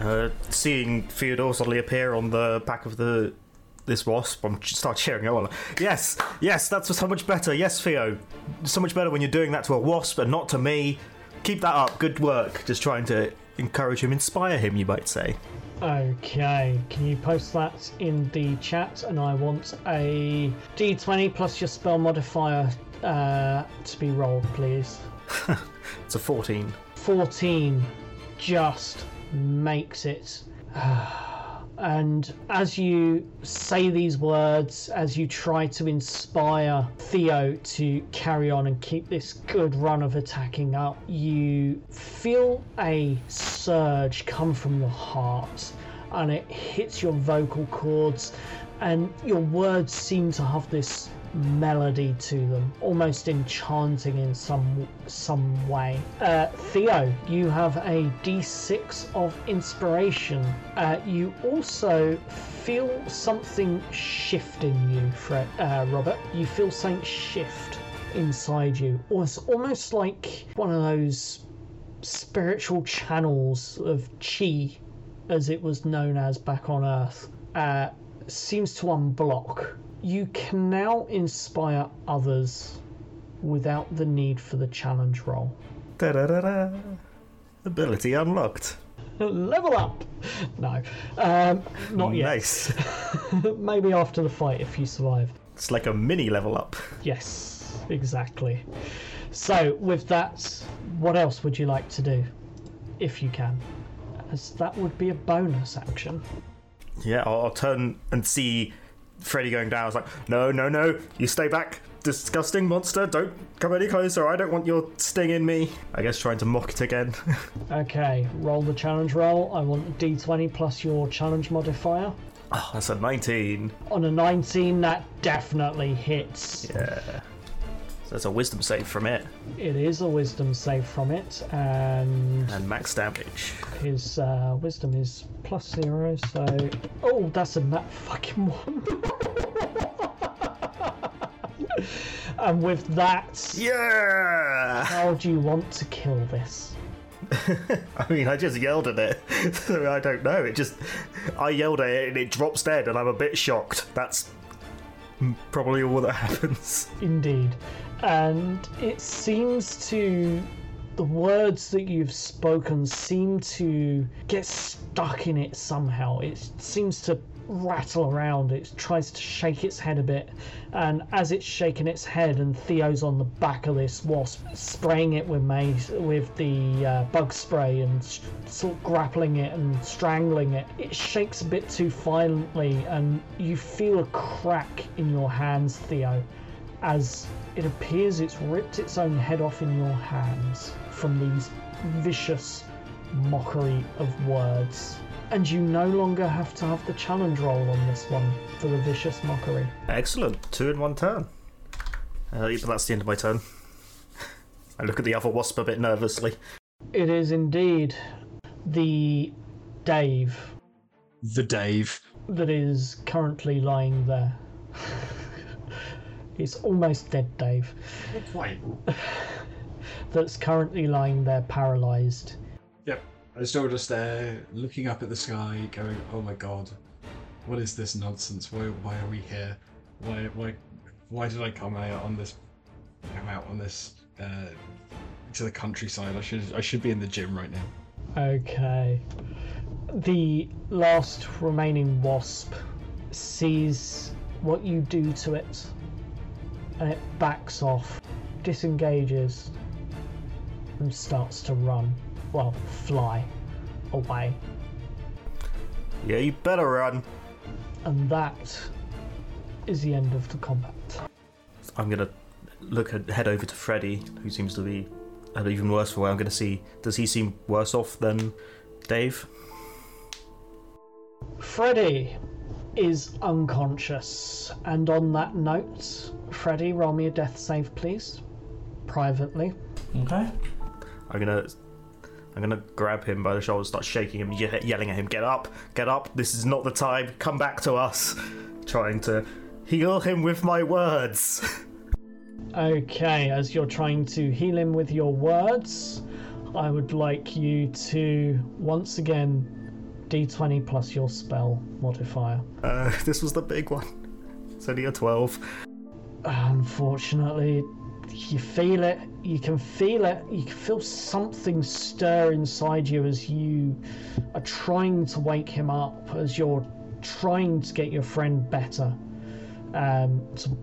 Uh, seeing Theodore suddenly appear on the back of the this wasp, I'm start cheering. Well, yes, yes, that's so much better. Yes, Theo, so much better when you're doing that to a wasp and not to me. Keep that up. Good work. Just trying to encourage him, inspire him, you might say. Okay, can you post that in the chat? And I want a d20 plus your spell modifier uh, to be rolled, please. It's a 14. 14 just makes it. And as you say these words, as you try to inspire Theo to carry on and keep this good run of attacking up, you feel a surge come from your heart and it hits your vocal cords, and your words seem to have this melody to them, almost enchanting in some some way. Uh, Theo, you have a D6 of inspiration. Uh, you also feel something shift in you, Fred, uh, Robert. You feel something shift inside you, it's almost like one of those spiritual channels of chi, as it was known as back on Earth, uh, seems to unblock. You can now inspire others without the need for the challenge roll. Da-da-da-da. Ability unlocked. Level up! No, um, not yet. Nice. Maybe after the fight if you survive. It's like a mini level up. Yes, exactly. So, with that, what else would you like to do? If you can. As that would be a bonus action. Yeah, I'll, I'll turn and see Freddy going down. I was like, no, no, no, you stay back, disgusting monster. Don't come any closer. I don't want your sting in me. I guess trying to mock it again. Okay, roll the challenge roll. I want a d20 plus your challenge modifier. oh, that's a 19. On a 19, that definitely hits. Yeah. So that's a wisdom save from it. It is a wisdom save from it, and And max damage. his uh, wisdom is plus zero, so. Oh, that's a nat fucking one. and with that, Yeah! how do you want to kill this? I mean, I just yelled at it. so I don't know. It just. I yelled at it and it drops dead, and I'm a bit shocked. That's probably all that happens. Indeed. And it seems to. The words that you've spoken seem to get stuck in it somehow. It seems to rattle around. It tries to shake its head a bit. And as it's shaking its head, and Theo's on the back of this wasp, spraying it with mace, with the uh, bug spray and sh- sort of grappling it and strangling it, it shakes a bit too violently, and you feel a crack in your hands, Theo as it appears it's ripped its own head off in your hands from these vicious mockery of words. And you no longer have to have the challenge roll on this one for the vicious mockery. Excellent. Two in one turn. Uh, but that's the end of my turn. I look at the other wasp a bit nervously. It is indeed the Dave The Dave. that is currently lying there. it's almost dead, Dave. Quite. That's currently lying there paralyzed. Yep. I'm still just there, looking up at the sky, going, "Oh my god, what is this nonsense? Why, why are we here? Why, why, why did I come out on this? Come out on this uh, to the countryside? I should, I should be in the gym right now." Okay. The last remaining wasp sees what you do to it and it backs off, disengages, and starts to run. Well, fly away. Yeah, you better run. And that is the end of the combat. I'm gonna look at, head over to Freddy, who seems to be at an even worse for wear. I'm gonna see does he seem worse off than Dave? Freddy is unconscious, and on that note, Freddy, roll me a death save, please. Privately. Okay. I'm gonna I'm gonna grab him by the shoulder, start shaking him, ye- yelling at him, "Get up! Get up! This is not the time. Come back to us!" Trying to heal him with my words. Okay, as you're trying to heal him with your words, I would like you to once again d20 plus your spell modifier. Uh, this was the big one. It's only a twelve. Unfortunately, you feel it. You can feel it. You can feel something stir inside you as you are trying to wake him up, as you're trying to get your friend better, um, to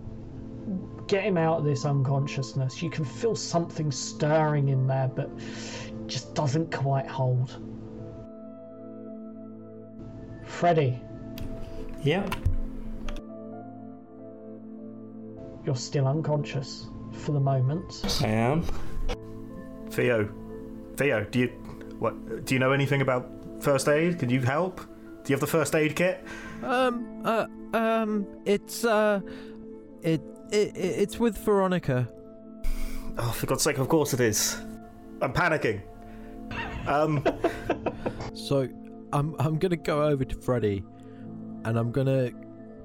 get him out of this unconsciousness. You can feel something stirring in there, but just doesn't quite hold. Freddy, Yep. you're still unconscious for the moment. I am. Theo, Theo, do you what? Do you know anything about first aid? Can you help? Do you have the first aid kit? Um, uh, um, it's, uh, it, it, it's with Veronica. Oh, for God's sake! Of course it is. I'm panicking. Um, So, I'm, I'm gonna go over to Freddy, and I'm gonna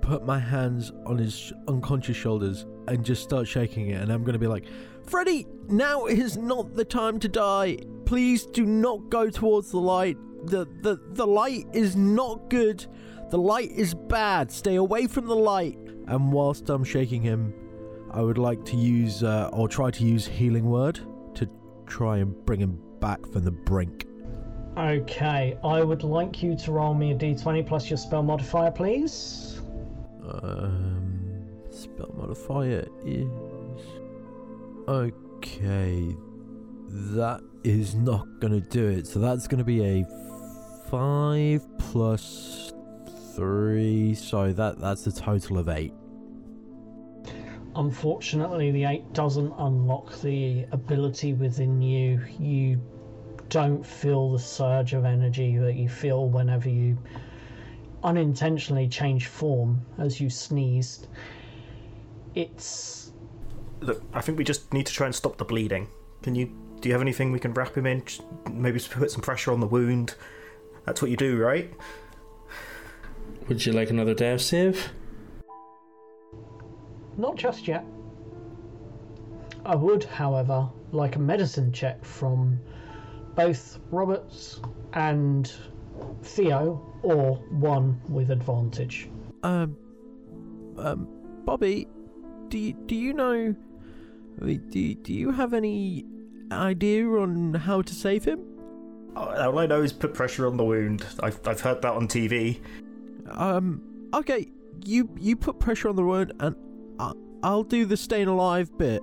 put my hands on his unconscious shoulders and just start shaking it, and I'm gonna be like, Freddy, now is not the time to die. Please do not go towards the light. The, the, the light is not good. The light is bad. Stay away from the light. And whilst I'm shaking him, I would like to use uh, or try to use healing word to try and bring him back from the brink. Okay, I would like you to roll me a d20 plus your spell modifier, please. Um, spell modifier is okay. That is not gonna do it. So that's gonna be a five plus three. So that that's a total of eight. Unfortunately, the 8 doesn't unlock the ability within you. You don't feel the surge of energy that you feel whenever you unintentionally change form as you sneezed. It's. Look, I think we just need to try and stop the bleeding. Can you? Do you have anything we can wrap him in? Maybe put some pressure on the wound. That's what you do, right? Would you like another death save? Not just yet. I would, however, like a medicine check from both Roberts and Theo, or one with advantage. Um, um, Bobby, do you, do you know? Do you- do you have any idea on how to save him? All I know is put pressure on the wound. I've, I've heard that on TV. Um, okay, you you put pressure on the wound, and I, I'll do the staying alive bit.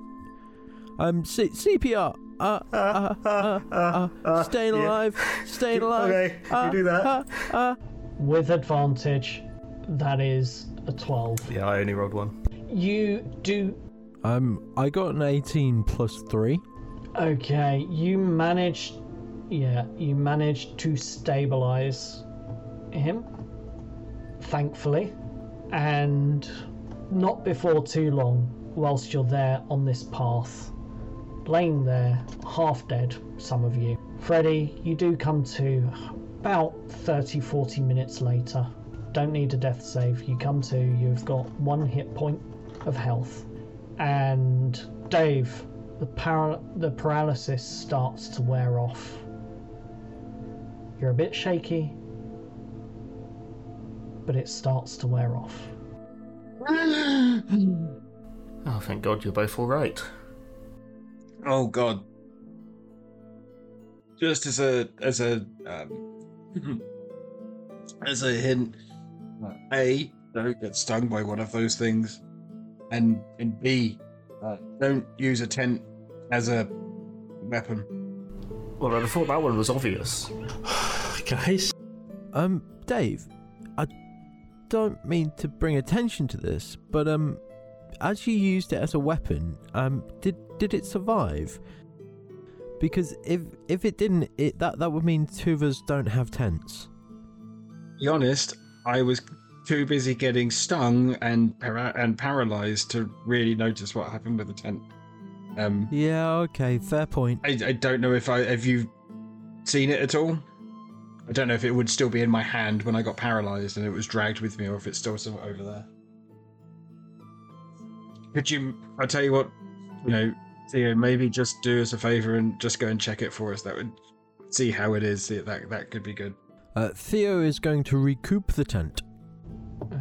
Um, C- CPR. Uh, uh, uh, uh, uh, staying yeah. alive, staying alive. Okay, uh, you do that. Uh, uh. With advantage, that is a 12. Yeah, I only rolled one. You do. Um, I got an 18 plus three. Okay, you managed. Yeah, you managed to stabilize him, thankfully. And not before too long, whilst you're there on this path, laying there, half dead, some of you. Freddy, you do come to about 30 40 minutes later. Don't need a death save. You come to, you've got one hit point of health. And Dave, the, para- the paralysis starts to wear off. You're a bit shaky, but it starts to wear off. Oh, thank God you're both all right. Oh God. Just as a as a um, as a hint, a don't get stung by one of those things, and and b uh, don't use a tent as a weapon. Well, I thought that one was obvious. Guys, Um, Dave, I don't mean to bring attention to this, but um, as you used it as a weapon, um, did did it survive? Because if if it didn't, it that that would mean two of us don't have tents. Be honest, I was too busy getting stung and para- and paralyzed to really notice what happened with the tent. Um, Yeah, okay, fair point. I, I don't know if I have you seen it at all. I don't know if it would still be in my hand when I got paralyzed and it was dragged with me, or if it's still sort of over there. Could you? I tell you what, you know, Theo, maybe just do us a favor and just go and check it for us. That would see how it is. See, That that could be good. Uh, Theo is going to recoup the tent.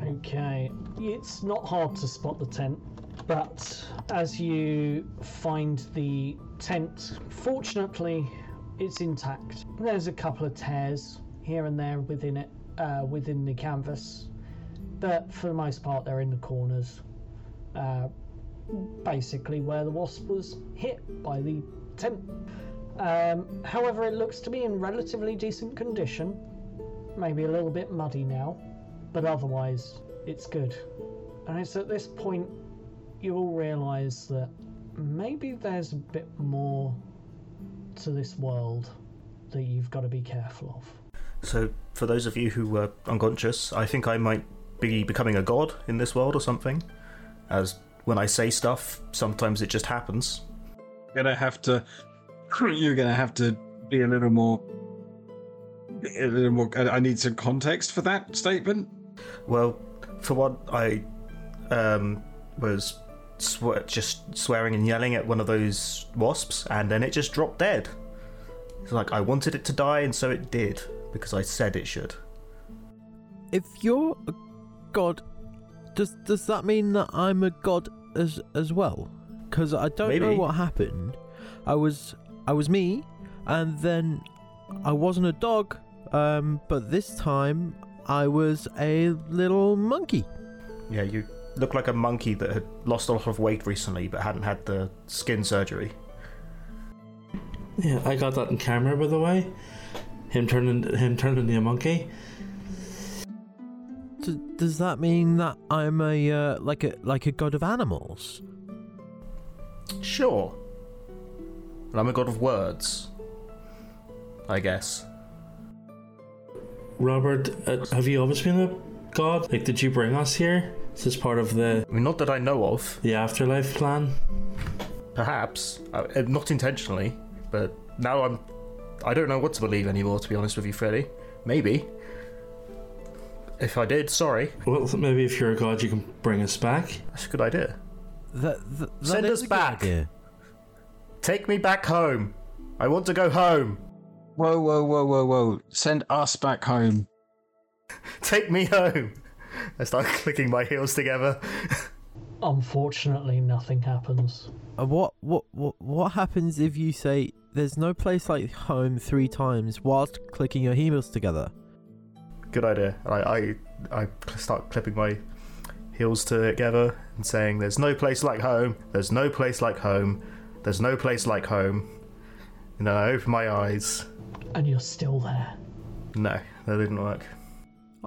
Okay, it's not hard to spot the tent, but as you find the tent, fortunately, it's intact. There's a couple of tears here and there within it, uh, within the canvas, but for the most part, they're in the corners. Uh, basically, where the wasp was hit by the tent. Um, however, it looks to be in relatively decent condition. Maybe a little bit muddy now but otherwise it's good. And it's at this point you all realise that maybe there's a bit more to this world that you've got to be careful of. So, for those of you who were unconscious, I think I might be becoming a god in this world or something. As when I say stuff, sometimes it just happens. gonna have to you're gonna have to be a little more a little more I I need some context for that statement. Well, for one, I um, was swe- just swearing and yelling at one of those wasps, and then it just dropped dead. It's like I wanted it to die, and so it did because I said it should. If you're a god, does does that mean that I'm a god as as well? Because I don't know what happened. I was I was me, and then I wasn't a dog. Um, but this time I was a little monkey. Yeah, you look like a monkey that had lost a lot of weight recently but hadn't had the skin surgery. Yeah, I got that in camera, by the way. Him turning him turning into a monkey. D- does that mean that I'm a uh, like a like a god of animals? Sure. And I'm a god of words. I guess. Robert, uh, have you always been a god? Like, did you bring us here? Is this part of the I mean, not that I know of. the afterlife plan? Perhaps. Uh, uh, not intentionally. But now I'm. I don't know what to believe anymore, to be honest with you, Freddy. Maybe. If I did, sorry. Well, maybe if you're a god, you can bring us back. That's a good idea. That, that, that Send us back. idea. Take me back home. I want to go home. Whoa, whoa, whoa, whoa, whoa! Send us back home. Take me home. I start clicking my heels together. Unfortunately, nothing happens. Uh, what what what what happens if you say there's no place like home three times whilst clicking your heels together? Good idea. I, I I start clipping my heels together and saying, "There's no place like home. There's no place like home. There's no place like home." And then I open my eyes. And you're still there. No, that didn't work.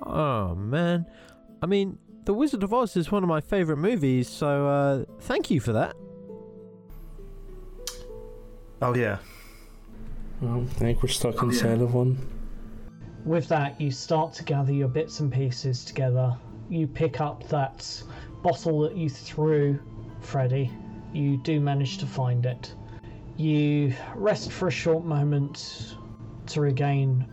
Oh man, I mean, The Wizard of Oz is one of my favorite movies, so uh, thank you for that. Oh yeah. Well, I think we're stuck inside of one. With that, you start to gather your bits and pieces together. You pick up that bottle that you threw, Freddy. You do manage to find it. You rest for a short moment to regain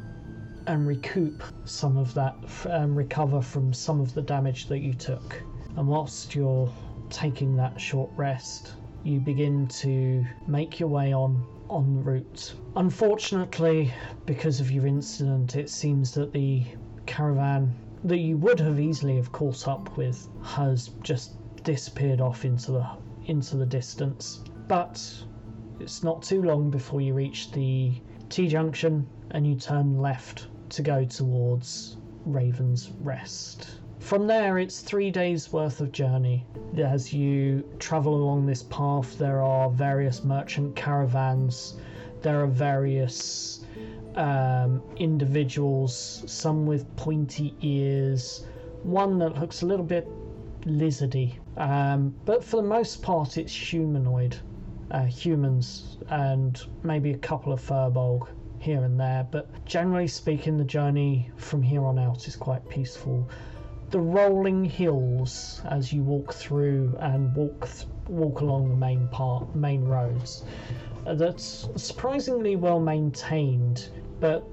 and recoup some of that, and um, recover from some of the damage that you took. And whilst you're taking that short rest, you begin to make your way on en route. Unfortunately, because of your incident, it seems that the caravan that you would have easily have caught up with has just disappeared off into the into the distance. But it's not too long before you reach the T junction and you turn left to go towards Raven's Rest. From there, it's three days worth of journey. As you travel along this path, there are various merchant caravans, there are various um, individuals, some with pointy ears, one that looks a little bit lizardy, um, but for the most part, it's humanoid. Uh, humans and maybe a couple of firbolg here and there, but generally speaking, the journey from here on out is quite peaceful the rolling hills as you walk through and walk th- walk along the main part main roads. Uh, that's surprisingly well maintained but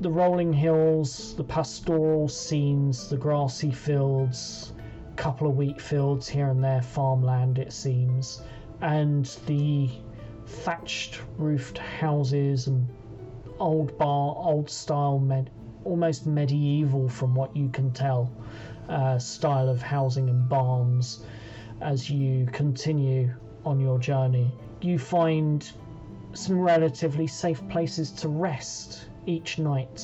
the rolling hills the pastoral scenes the grassy fields couple of wheat fields here and there farmland it seems and the thatched roofed houses and old bar old style med- almost medieval from what you can tell uh, style of housing and barns as you continue on your journey. You find some relatively safe places to rest each night,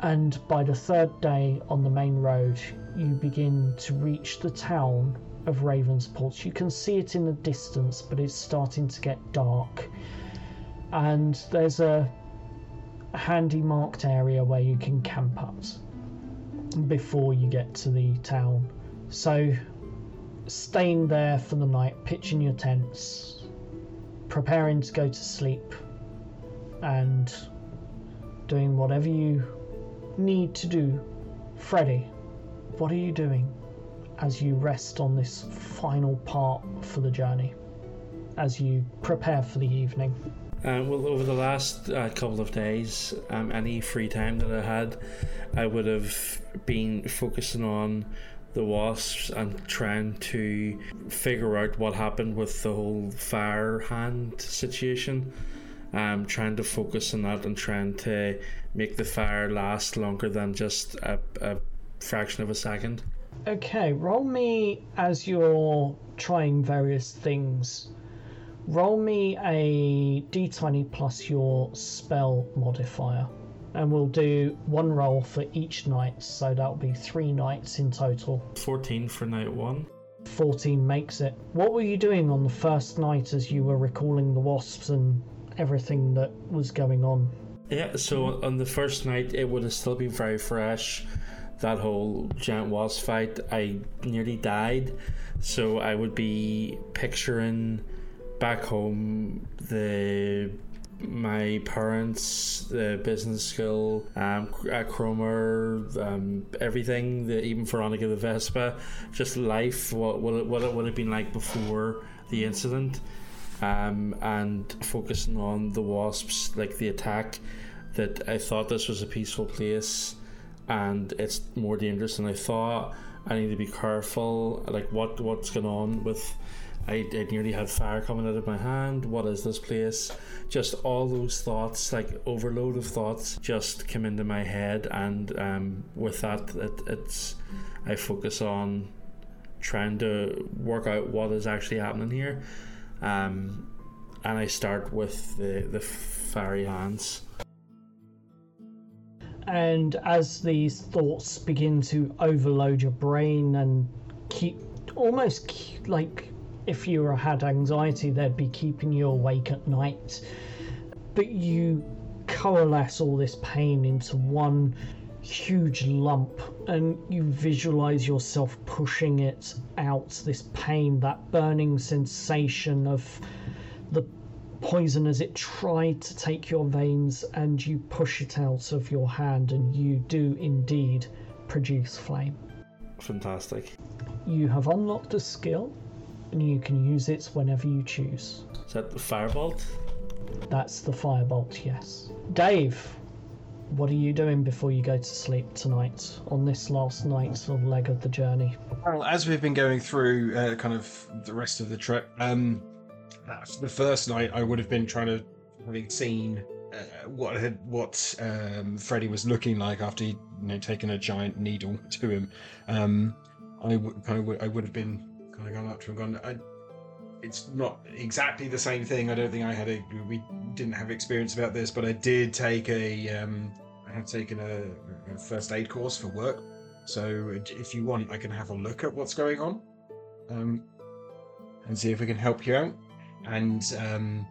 and by the third day on the main road, you begin to reach the town of Ravensport. You can see it in the distance, but it's starting to get dark, and there's a handy marked area where you can camp out before you get to the town. So, staying there for the night, pitching your tents, preparing to go to sleep, and doing whatever you need to do. Freddy, what are you doing as you rest on this final part for the journey? As you prepare for the evening? Um, well, over the last uh, couple of days, um, any free time that I had, I would have been focusing on the wasps and trying to figure out what happened with the whole fire hand situation. Um, trying to focus on that and trying to make the fire last longer than just a, a fraction of a second. Okay, roll me as you're trying various things. Roll me a d20 plus your spell modifier. And we'll do one roll for each night, so that'll be three nights in total. 14 for night one. 14 makes it. What were you doing on the first night as you were recalling the wasps and everything that was going on? Yeah, so on the first night, it would have still been very fresh. That whole giant wasp fight, I nearly died. So I would be picturing back home the my parents, the business school, um, at Cromer, um, everything, the, even Veronica the Vespa, just life, what, what, it, what it would have been like before the incident, um, and focusing on the wasps, like the attack, that I thought this was a peaceful place and it's more dangerous than I thought. I need to be careful, like what what's going on with I, I nearly had fire coming out of my hand. What is this place? Just all those thoughts, like overload of thoughts, just come into my head, and um, with that, it, it's I focus on trying to work out what is actually happening here, um, and I start with the the fiery hands. And as these thoughts begin to overload your brain and keep almost keep, like if you had anxiety, they'd be keeping you awake at night. But you coalesce all this pain into one huge lump and you visualize yourself pushing it out this pain that burning sensation of the poison as it tried to take your veins and you push it out of your hand and you do indeed produce flame Fantastic. you have unlocked a skill and you can use it whenever you choose Is that the firebolt? that's the firebolt yes dave what are you doing before you go to sleep tonight on this last night's leg of the journey Well, as we've been going through uh, kind of the rest of the trip, um, the first night I would have been trying to, having seen uh, what had what um, Freddy was looking like after he you know taken a giant needle to him. Um, I would kind of would- I would have been kind of gone up to and gone. I, it's not exactly the same thing. I don't think I had a we didn't have experience about this, but I did take a um, I have taken a, a first aid course for work. So if you want, I can have a look at what's going on, um, and see if we can help you out. And um,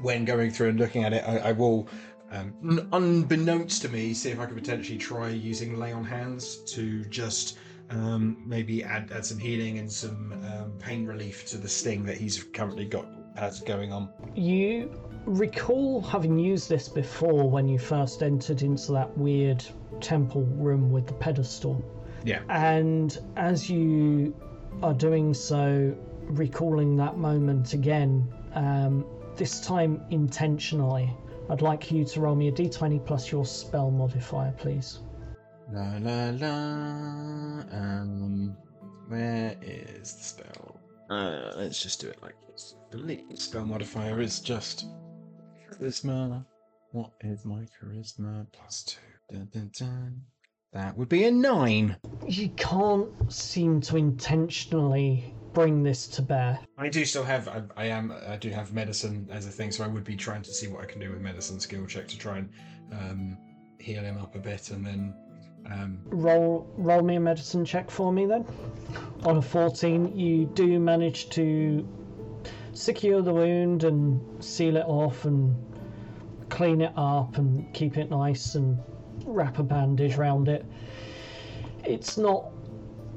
when going through and looking at it, I, I will, um, unbeknownst to me, see if I could potentially try using lay on hands to just um, maybe add add some healing and some um, pain relief to the sting that he's currently got has going on. You recall having used this before when you first entered into that weird temple room with the pedestal. Yeah. And as you are doing so, recalling that moment again, um, this time intentionally, I'd like you to roll me a d20 plus your spell modifier, please. La la la. Um, where is the spell? Uh, let's just do it like this. The spell modifier is just charisma. What is my charisma? Plus two. Dun, dun, dun. That would be a nine. You can't seem to intentionally bring this to bear. I do still have. I, I am. I do have medicine as a thing, so I would be trying to see what I can do with medicine skill check to try and um, heal him up a bit, and then um, Roll, roll me a medicine check for me then. On a 14, you do manage to secure the wound and seal it off and clean it up and keep it nice and wrap a bandage around it. It's not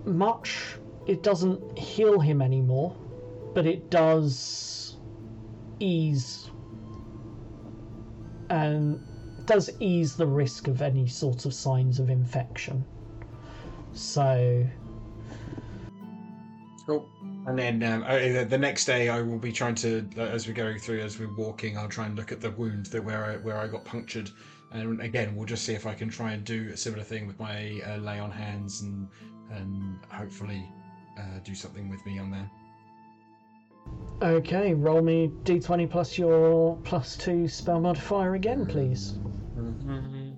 much. It doesn't heal him anymore, but it does ease and does ease the risk of any sort of signs of infection. So Cool. And then um, uh, the next day, I will be trying to, as we're going through, as we're walking, I'll try and look at the wound that where I where I got punctured, and again, we'll just see if I can try and do a similar thing with my uh, lay on hands and and hopefully uh, do something with me on there. Okay, roll me d20 plus your plus two spell modifier again, please. Mm-hmm.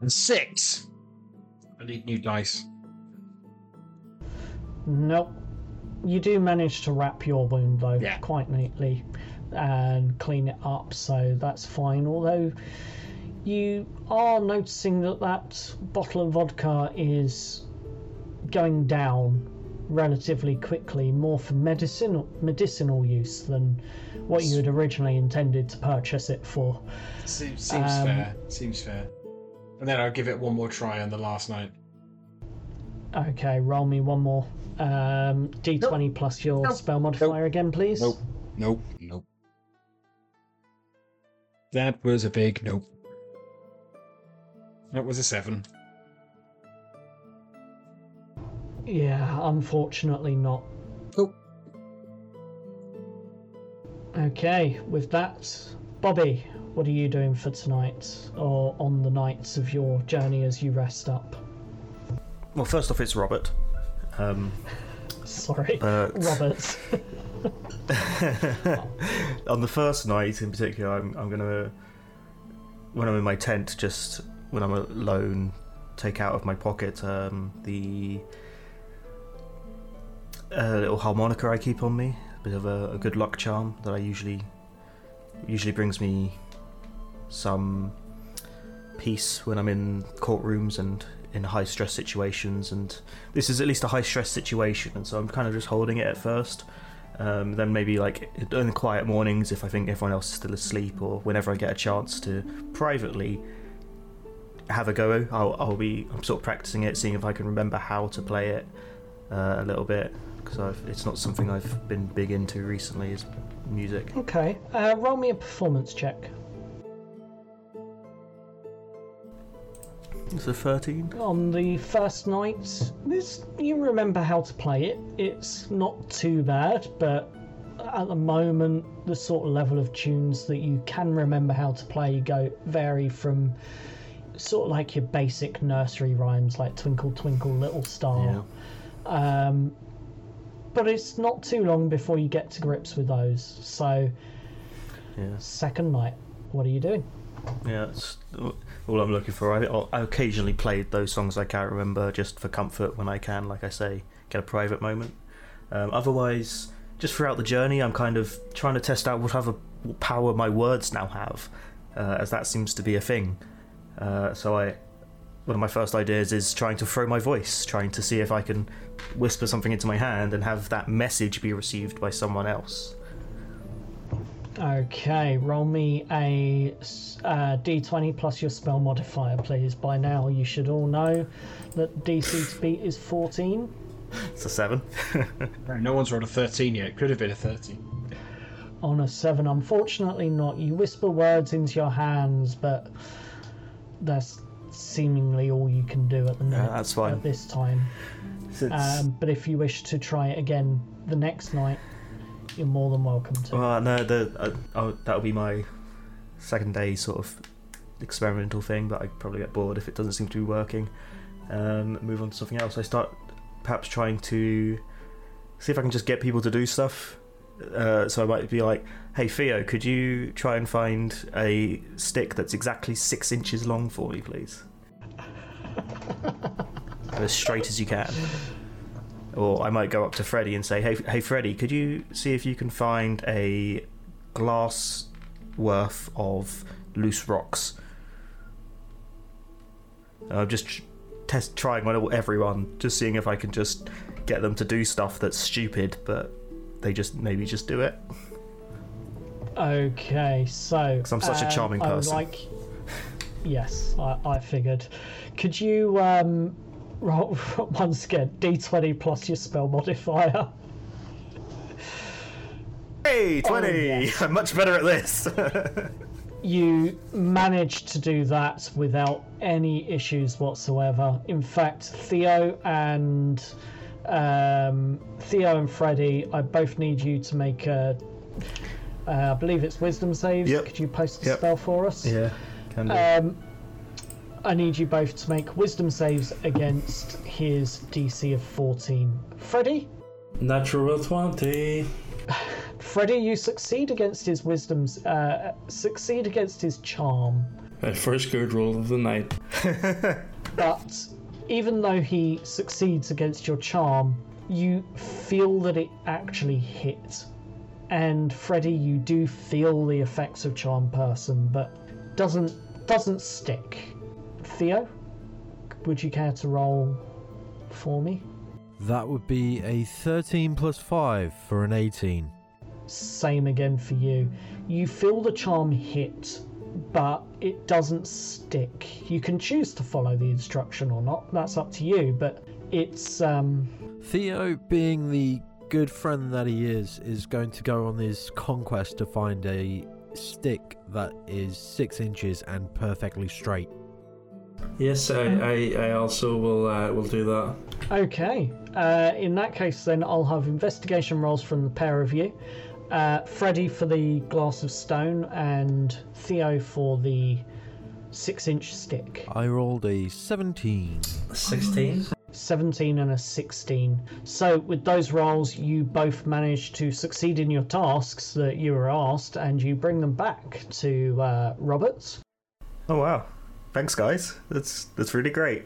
And six. I need new dice. Nope. You do manage to wrap your wound though Yeah. quite neatly and clean it up, so that's fine. Although you are noticing that that bottle of vodka is going down relatively quickly, more for medicinal medicinal use than what you had originally intended to purchase it for. Seems, seems Um, fair. Seems fair. And then I'll give it one more try on the last night. Okay, roll me one more. Um, D20 plus your Nope. spell modifier again, please. Nope. Nope. Nope. That was a big nope. That was a seven. Yeah, unfortunately not. Nope. Okay, with that, Bobby, what are you doing for tonight or on the nights of your journey as you rest up? Well, first off, it's Robert. Um, Sorry, but Robert. on the first night in particular, I'm, I'm gonna when I'm in my tent, just when I'm alone, take out of my pocket um, the uh, little harmonica I keep on me, bit of a, a good luck charm that I usually usually brings me some peace when I'm in courtrooms and in high stress situations. And this is at least a high stress situation, and so I'm kind of just holding it at first. Um, then maybe like in the quiet mornings, if I think everyone else is still asleep, or whenever I get a chance to privately have a go, I'll, I'll be I'm sort of practicing it, seeing if I can remember how to play it uh, a little bit because it's not something I've been big into recently. Is music. okay, uh, roll me a performance check. It's a thirteen. On the first night, this you remember how to play it. It's not too bad, but at the moment, the sort of level of tunes that you can remember how to play go vary from sort of like your basic nursery rhymes, like Twinkle Twinkle Little Star. Um, but it's not too long before you get to grips with those. So, Yeah. second night, what are you doing? Yeah, that's all I'm looking for. I, I occasionally play those songs I can't remember just for comfort when I can, like I say, get a private moment. Um, otherwise, just throughout the journey, I'm kind of trying to test out what other power my words now have, uh, as that seems to be a thing. Uh, so I, one of my first ideas is trying to throw my voice, trying to see if I can whisper something into my hand and have that message be received by someone else. Okay, roll me a s- uh, d20 plus your spell modifier, please. By now, you should all know that DC to beat is 14. It's a seven. No one's rolled a 13 yet. It Could have been a 13. On a 7, unfortunately not. You whisper words into your hands, but that's seemingly all you can do at the minute. that's fine. At this time. Um, but if you wish to try it again the next night, you're more than welcome to. Well, no, the uh, oh, that'll be my second day sort of experimental thing, but I probably get bored if it doesn't seem to be working. Um, move on to something else. I start perhaps trying to see if I can just get people to do stuff. Uh, so I might be like, "Hey Theo, could you try and find a stick that's exactly six inches long for me, please? as straight as you can." Or I might go up to Freddy and say, "Hey, hey, Freddie, could you see if you can find a glass worth of loose rocks?" And I'm just test trying on everyone, just seeing if I can just get them to do stuff that's stupid, but they just maybe just do it. Okay, so 'Cause I'm such a um, charming I would person. like, yes, I, I figured. Could you um, roll once again D20 plus your spell modifier? Hey, twenty! Oh, yes. I'm much better at this. You managed to do that without any issues whatsoever. In fact, Theo and um, Theo and Freddie, I both need you to make a. Uh, I believe it's wisdom saves. Yep. Could you post a Yep. spell for us? yeah, can do. Um, I need you both to make wisdom saves against his DC of 14. Freddie? Natural 20. Freddie, you succeed against his wisdom's. Uh, succeed against his charm. My first good roll of the night. but even though he succeeds against your charm, you feel that it actually hit. And Freddy, you do feel the effects of charm person, but doesn't doesn't stick. Theo, would you care to roll for me? That would be a 13 plus 5 for an 18. Same again for you. You feel the charm hit, but it doesn't stick. You can choose to follow the instruction or not. That's up to you, but it's um Theo, being the good friend that he is, is going to go on his conquest to find a stick that is six inches and perfectly straight. Yes, I, I, I also will uh, will do that. Okay. Uh, in that case, then I'll have investigation rolls from the pair of you. Uh, Freddy for the glass of stone and Theo for the six-inch stick. I rolled a 17. 16? 17 and a 16. So, with those rolls, you both manage to succeed in your tasks that you were asked, and you bring them back to uh, Roberts. Oh wow! Thanks, guys. That's that's really great.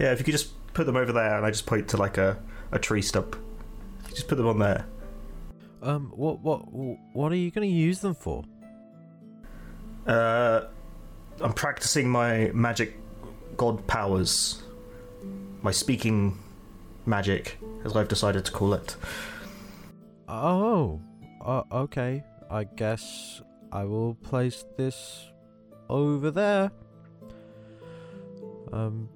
Yeah, if you could just put them over there, and I just point to like a, a tree stump. Just put them on there. Um, what, what, what are you going to use them for? Uh, I'm practicing my magic god powers. My speaking magic, as I've decided to call it. Oh, uh, okay. I guess I will place this over there. Um,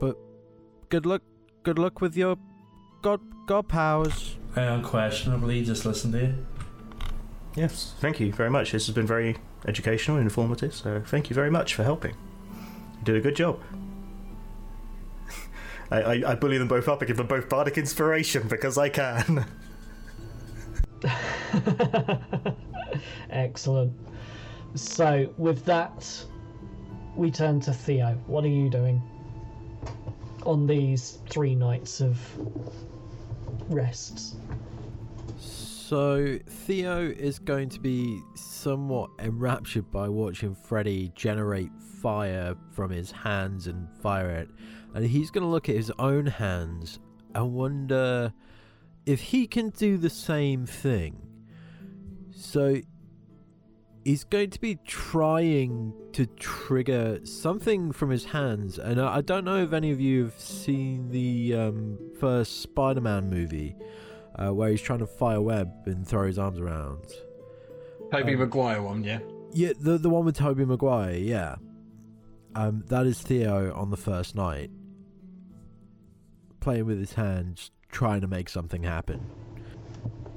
but good luck. Good luck with your god god powers. Uh, I unquestionably just listen to you. Yes, thank you very much. This has been very educational and informative, so thank you very much for helping. You did a good job. I, I, I bully them both up I give them both bardic inspiration because I can. Excellent. So, with that, we turn to Theo. What are you doing on these three nights of rests? So Theo is going to be somewhat enraptured by watching Freddy generate fire from his hands and fire it, and he's going to look at his own hands and wonder if he can do the same thing. So he's going to be trying to trigger something from his hands, and I I don't know if any of you have seen the um, first Spider-Man movie uh, where he's trying to fire web and throw his arms around. Tobey Um, Maguire one, yeah. Yeah, the the one with Tobey Maguire. Yeah, um, that is Theo on the first night, playing with his hands, trying to make something happen.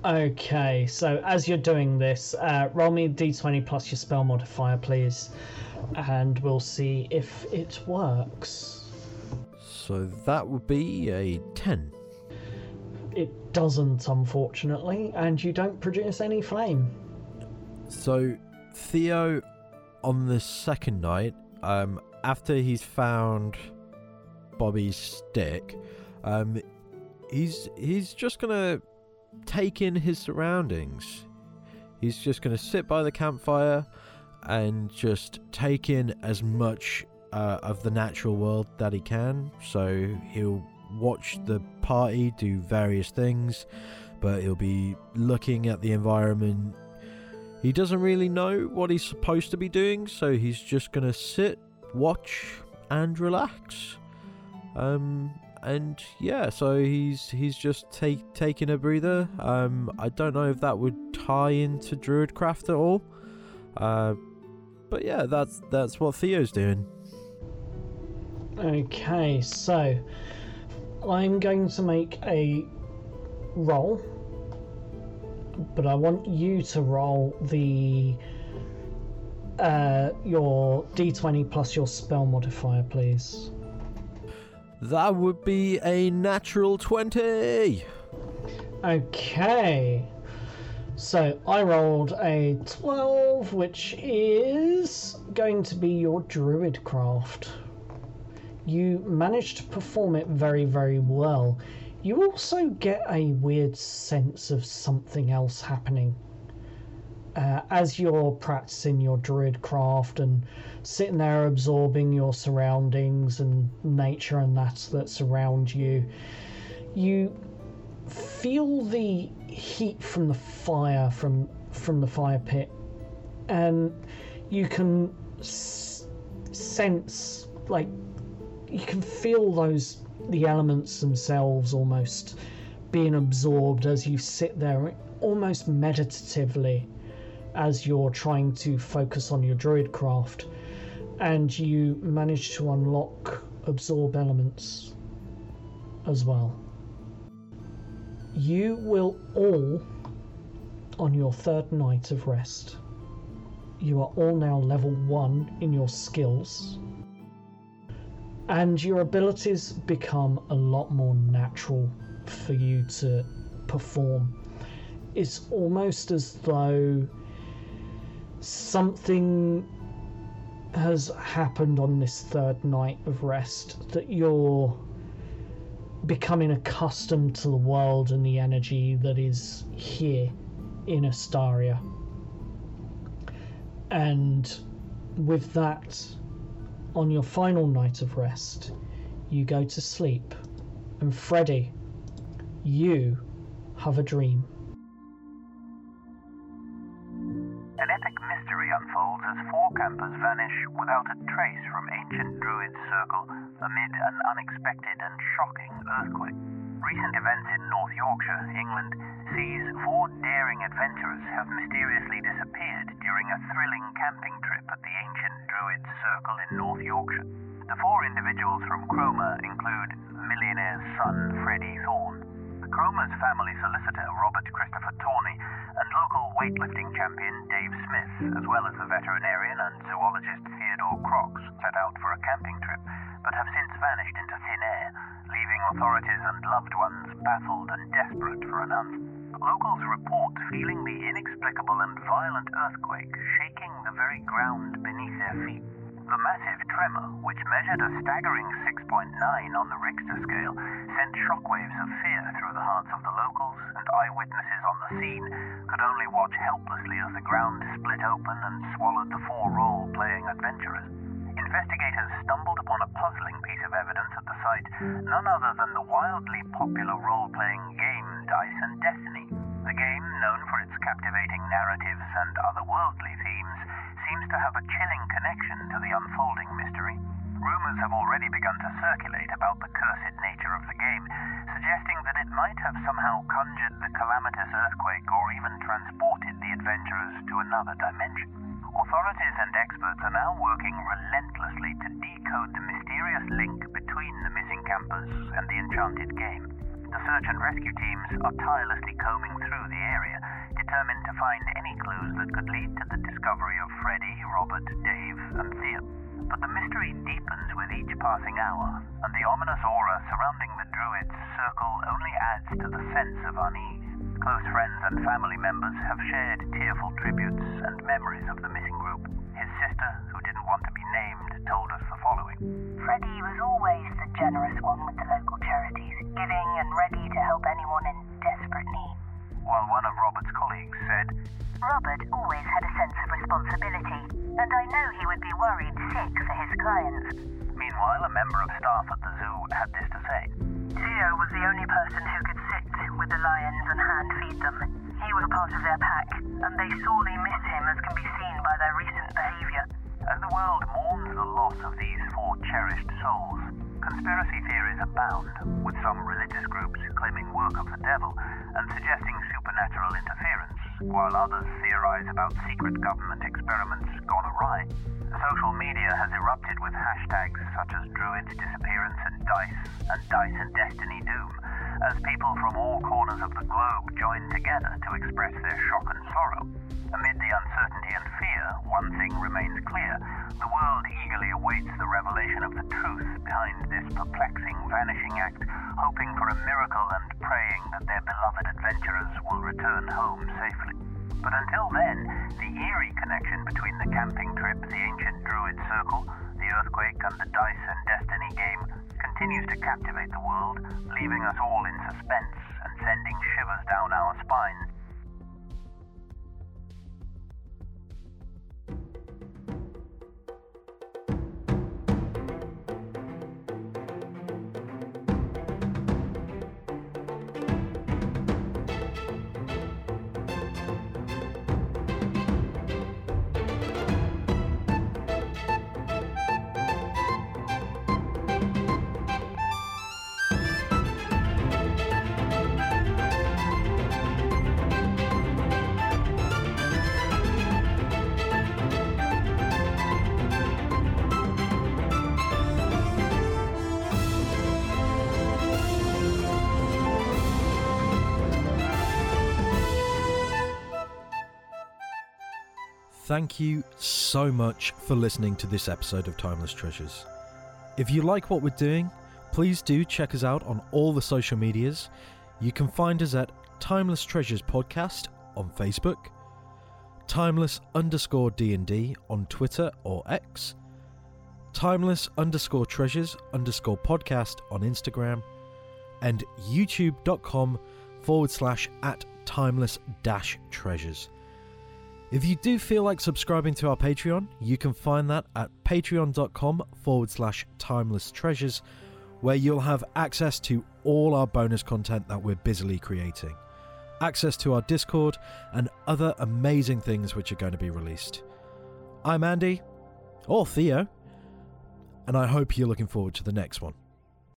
Okay, so as you're doing this, uh, roll me a d20 plus your spell modifier, please, and we'll see if it works. So that would be a ten. It doesn't, unfortunately, and you don't produce any flame. So Theo, on the second night, um, after he's found Bobby's stick, um, he's he's just gonna take in his surroundings. He's just gonna sit by the campfire and just take in as much uh, of the natural world that he can. So he'll watch the party do various things, but he'll be looking at the environment, he doesn't really know what he's supposed to be doing, so he's just gonna sit, watch, and relax. Um, and yeah, so he's he's just take taking a breather. Um, I don't know if that would tie into Druidcraft at all. Uh, but yeah, that's that's what Theo's doing. Okay, so I'm going to make a roll, but I want you to roll the uh, your d20 plus your spell modifier, please. That would be a natural twenty. Okay. So I rolled a 12, which is going to be your druid craft. You managed to perform it very, very well. You also get a weird sense of something else happening. Uh, as you're practicing your druid craft and sitting there absorbing your surroundings and nature and that that surround you, you feel the heat from the fire from from the fire pit, and you can s- sense like you can feel those the elements themselves almost being absorbed as you sit there almost meditatively as you're trying to focus on your druid craft and you manage to unlock absorb elements as well you will all on your third night of rest you are all now level 1 in your skills and your abilities become a lot more natural for you to perform. It's almost as though something has happened on this third night of rest that you're becoming accustomed to the world and the energy that is here in Astaria. And with that, on your final night of rest, you go to sleep. And Freddy, you have a dream. Four campers vanish without a trace from ancient Druid's circle amid an unexpected and shocking earthquake. Recent events in North Yorkshire, England, sees four daring adventurers have mysteriously disappeared during a thrilling camping trip at the ancient Druid's circle in North Yorkshire. The four individuals from Cromer include millionaire's son Freddie Thorne, Cromer's family solicitor Robert Christopher Tawney, and local weightlifting champion Dave Smith, as well as the veterinarian and zoologist Theodore Crox, set out for a camping trip, but have since vanished into thin air, leaving authorities and loved ones baffled and desperate for an answer. Locals report feeling the inexplicable and violent earthquake shaking the very ground beneath their feet. The massive tremor, which measured a staggering 6.9 on the Richter scale, sent shockwaves of fear through the hearts of the locals, and eyewitnesses on the scene could only watch helplessly as the ground split open and swallowed the four role playing adventurers. Investigators stumbled upon a puzzling piece of evidence at the site, none other than the wildly popular role playing game Dice and Destiny. The game, known for its captivating narratives and otherworldly themes, seems to have a chilling connection to the unfolding mystery. Rumors have already begun to circulate about the cursed nature of the game, suggesting that it might have somehow conjured the calamitous earthquake or even transported the adventurers to another dimension. Authorities and experts are now working relentlessly to decode the mysterious link between the missing campers and the enchanted game. The search and rescue teams are tirelessly combing through the area, determined to find any clues that could lead to the discovery of Freddy, Robert, Dave, and Theo. But the mystery deepens with each passing hour, and the ominous aura surrounding the Druid's circle only adds to the sense of unease. Close friends and family members have shared tearful tributes and memories of the missing group. His sister, who didn't want to be named, told us the following. Freddie was always the generous one with the local charities, giving and ready to help anyone in desperate need. While one of Robert's colleagues said, Robert always had a sense of responsibility, and I know he would be worried sick for his clients. Meanwhile, a member of staff at the zoo had this to say. Theo was the only person who could sit with the lions and hand feed them. He was part of their pack, and they sorely miss him as can be seen by their recent behaviour. As the world mourns the loss of these four cherished souls, conspiracy theories abound, with some religious groups claiming work of the devil and suggesting supernatural interference, while others theorize about secret government experiments gone awry. Social media has erupted with hashtags such as Druid's disappearance and Dice and Dice and Destiny Doom, as people from all corners of the globe join together to express their shock and sorrow. Amid the uncertainty and fear, one thing remains clear. The world eagerly awaits the revelation of the truth behind this perplexing vanishing act, hoping for a miracle and praying that their beloved adventurers will return home safely. But until then, the eerie connection between the camping trip, the ancient druid circle, the earthquake, and the dice and destiny game continues to captivate the world, leaving us all in suspense and sending shivers down our spines. Thank you so much for listening to this episode of Timeless Treasures. If you like what we're doing, please do check us out on all the social medias. You can find us at Timeless Treasures Podcast on Facebook, Timeless underscore D&D on Twitter or X, Timeless underscore Treasures underscore Podcast on Instagram, and youtube.com forward slash at timeless dash treasures. If you do feel like subscribing to our Patreon, you can find that at patreon.com forward slash timeless treasures, where you'll have access to all our bonus content that we're busily creating, access to our Discord, and other amazing things which are going to be released. I'm Andy, or Theo, and I hope you're looking forward to the next one.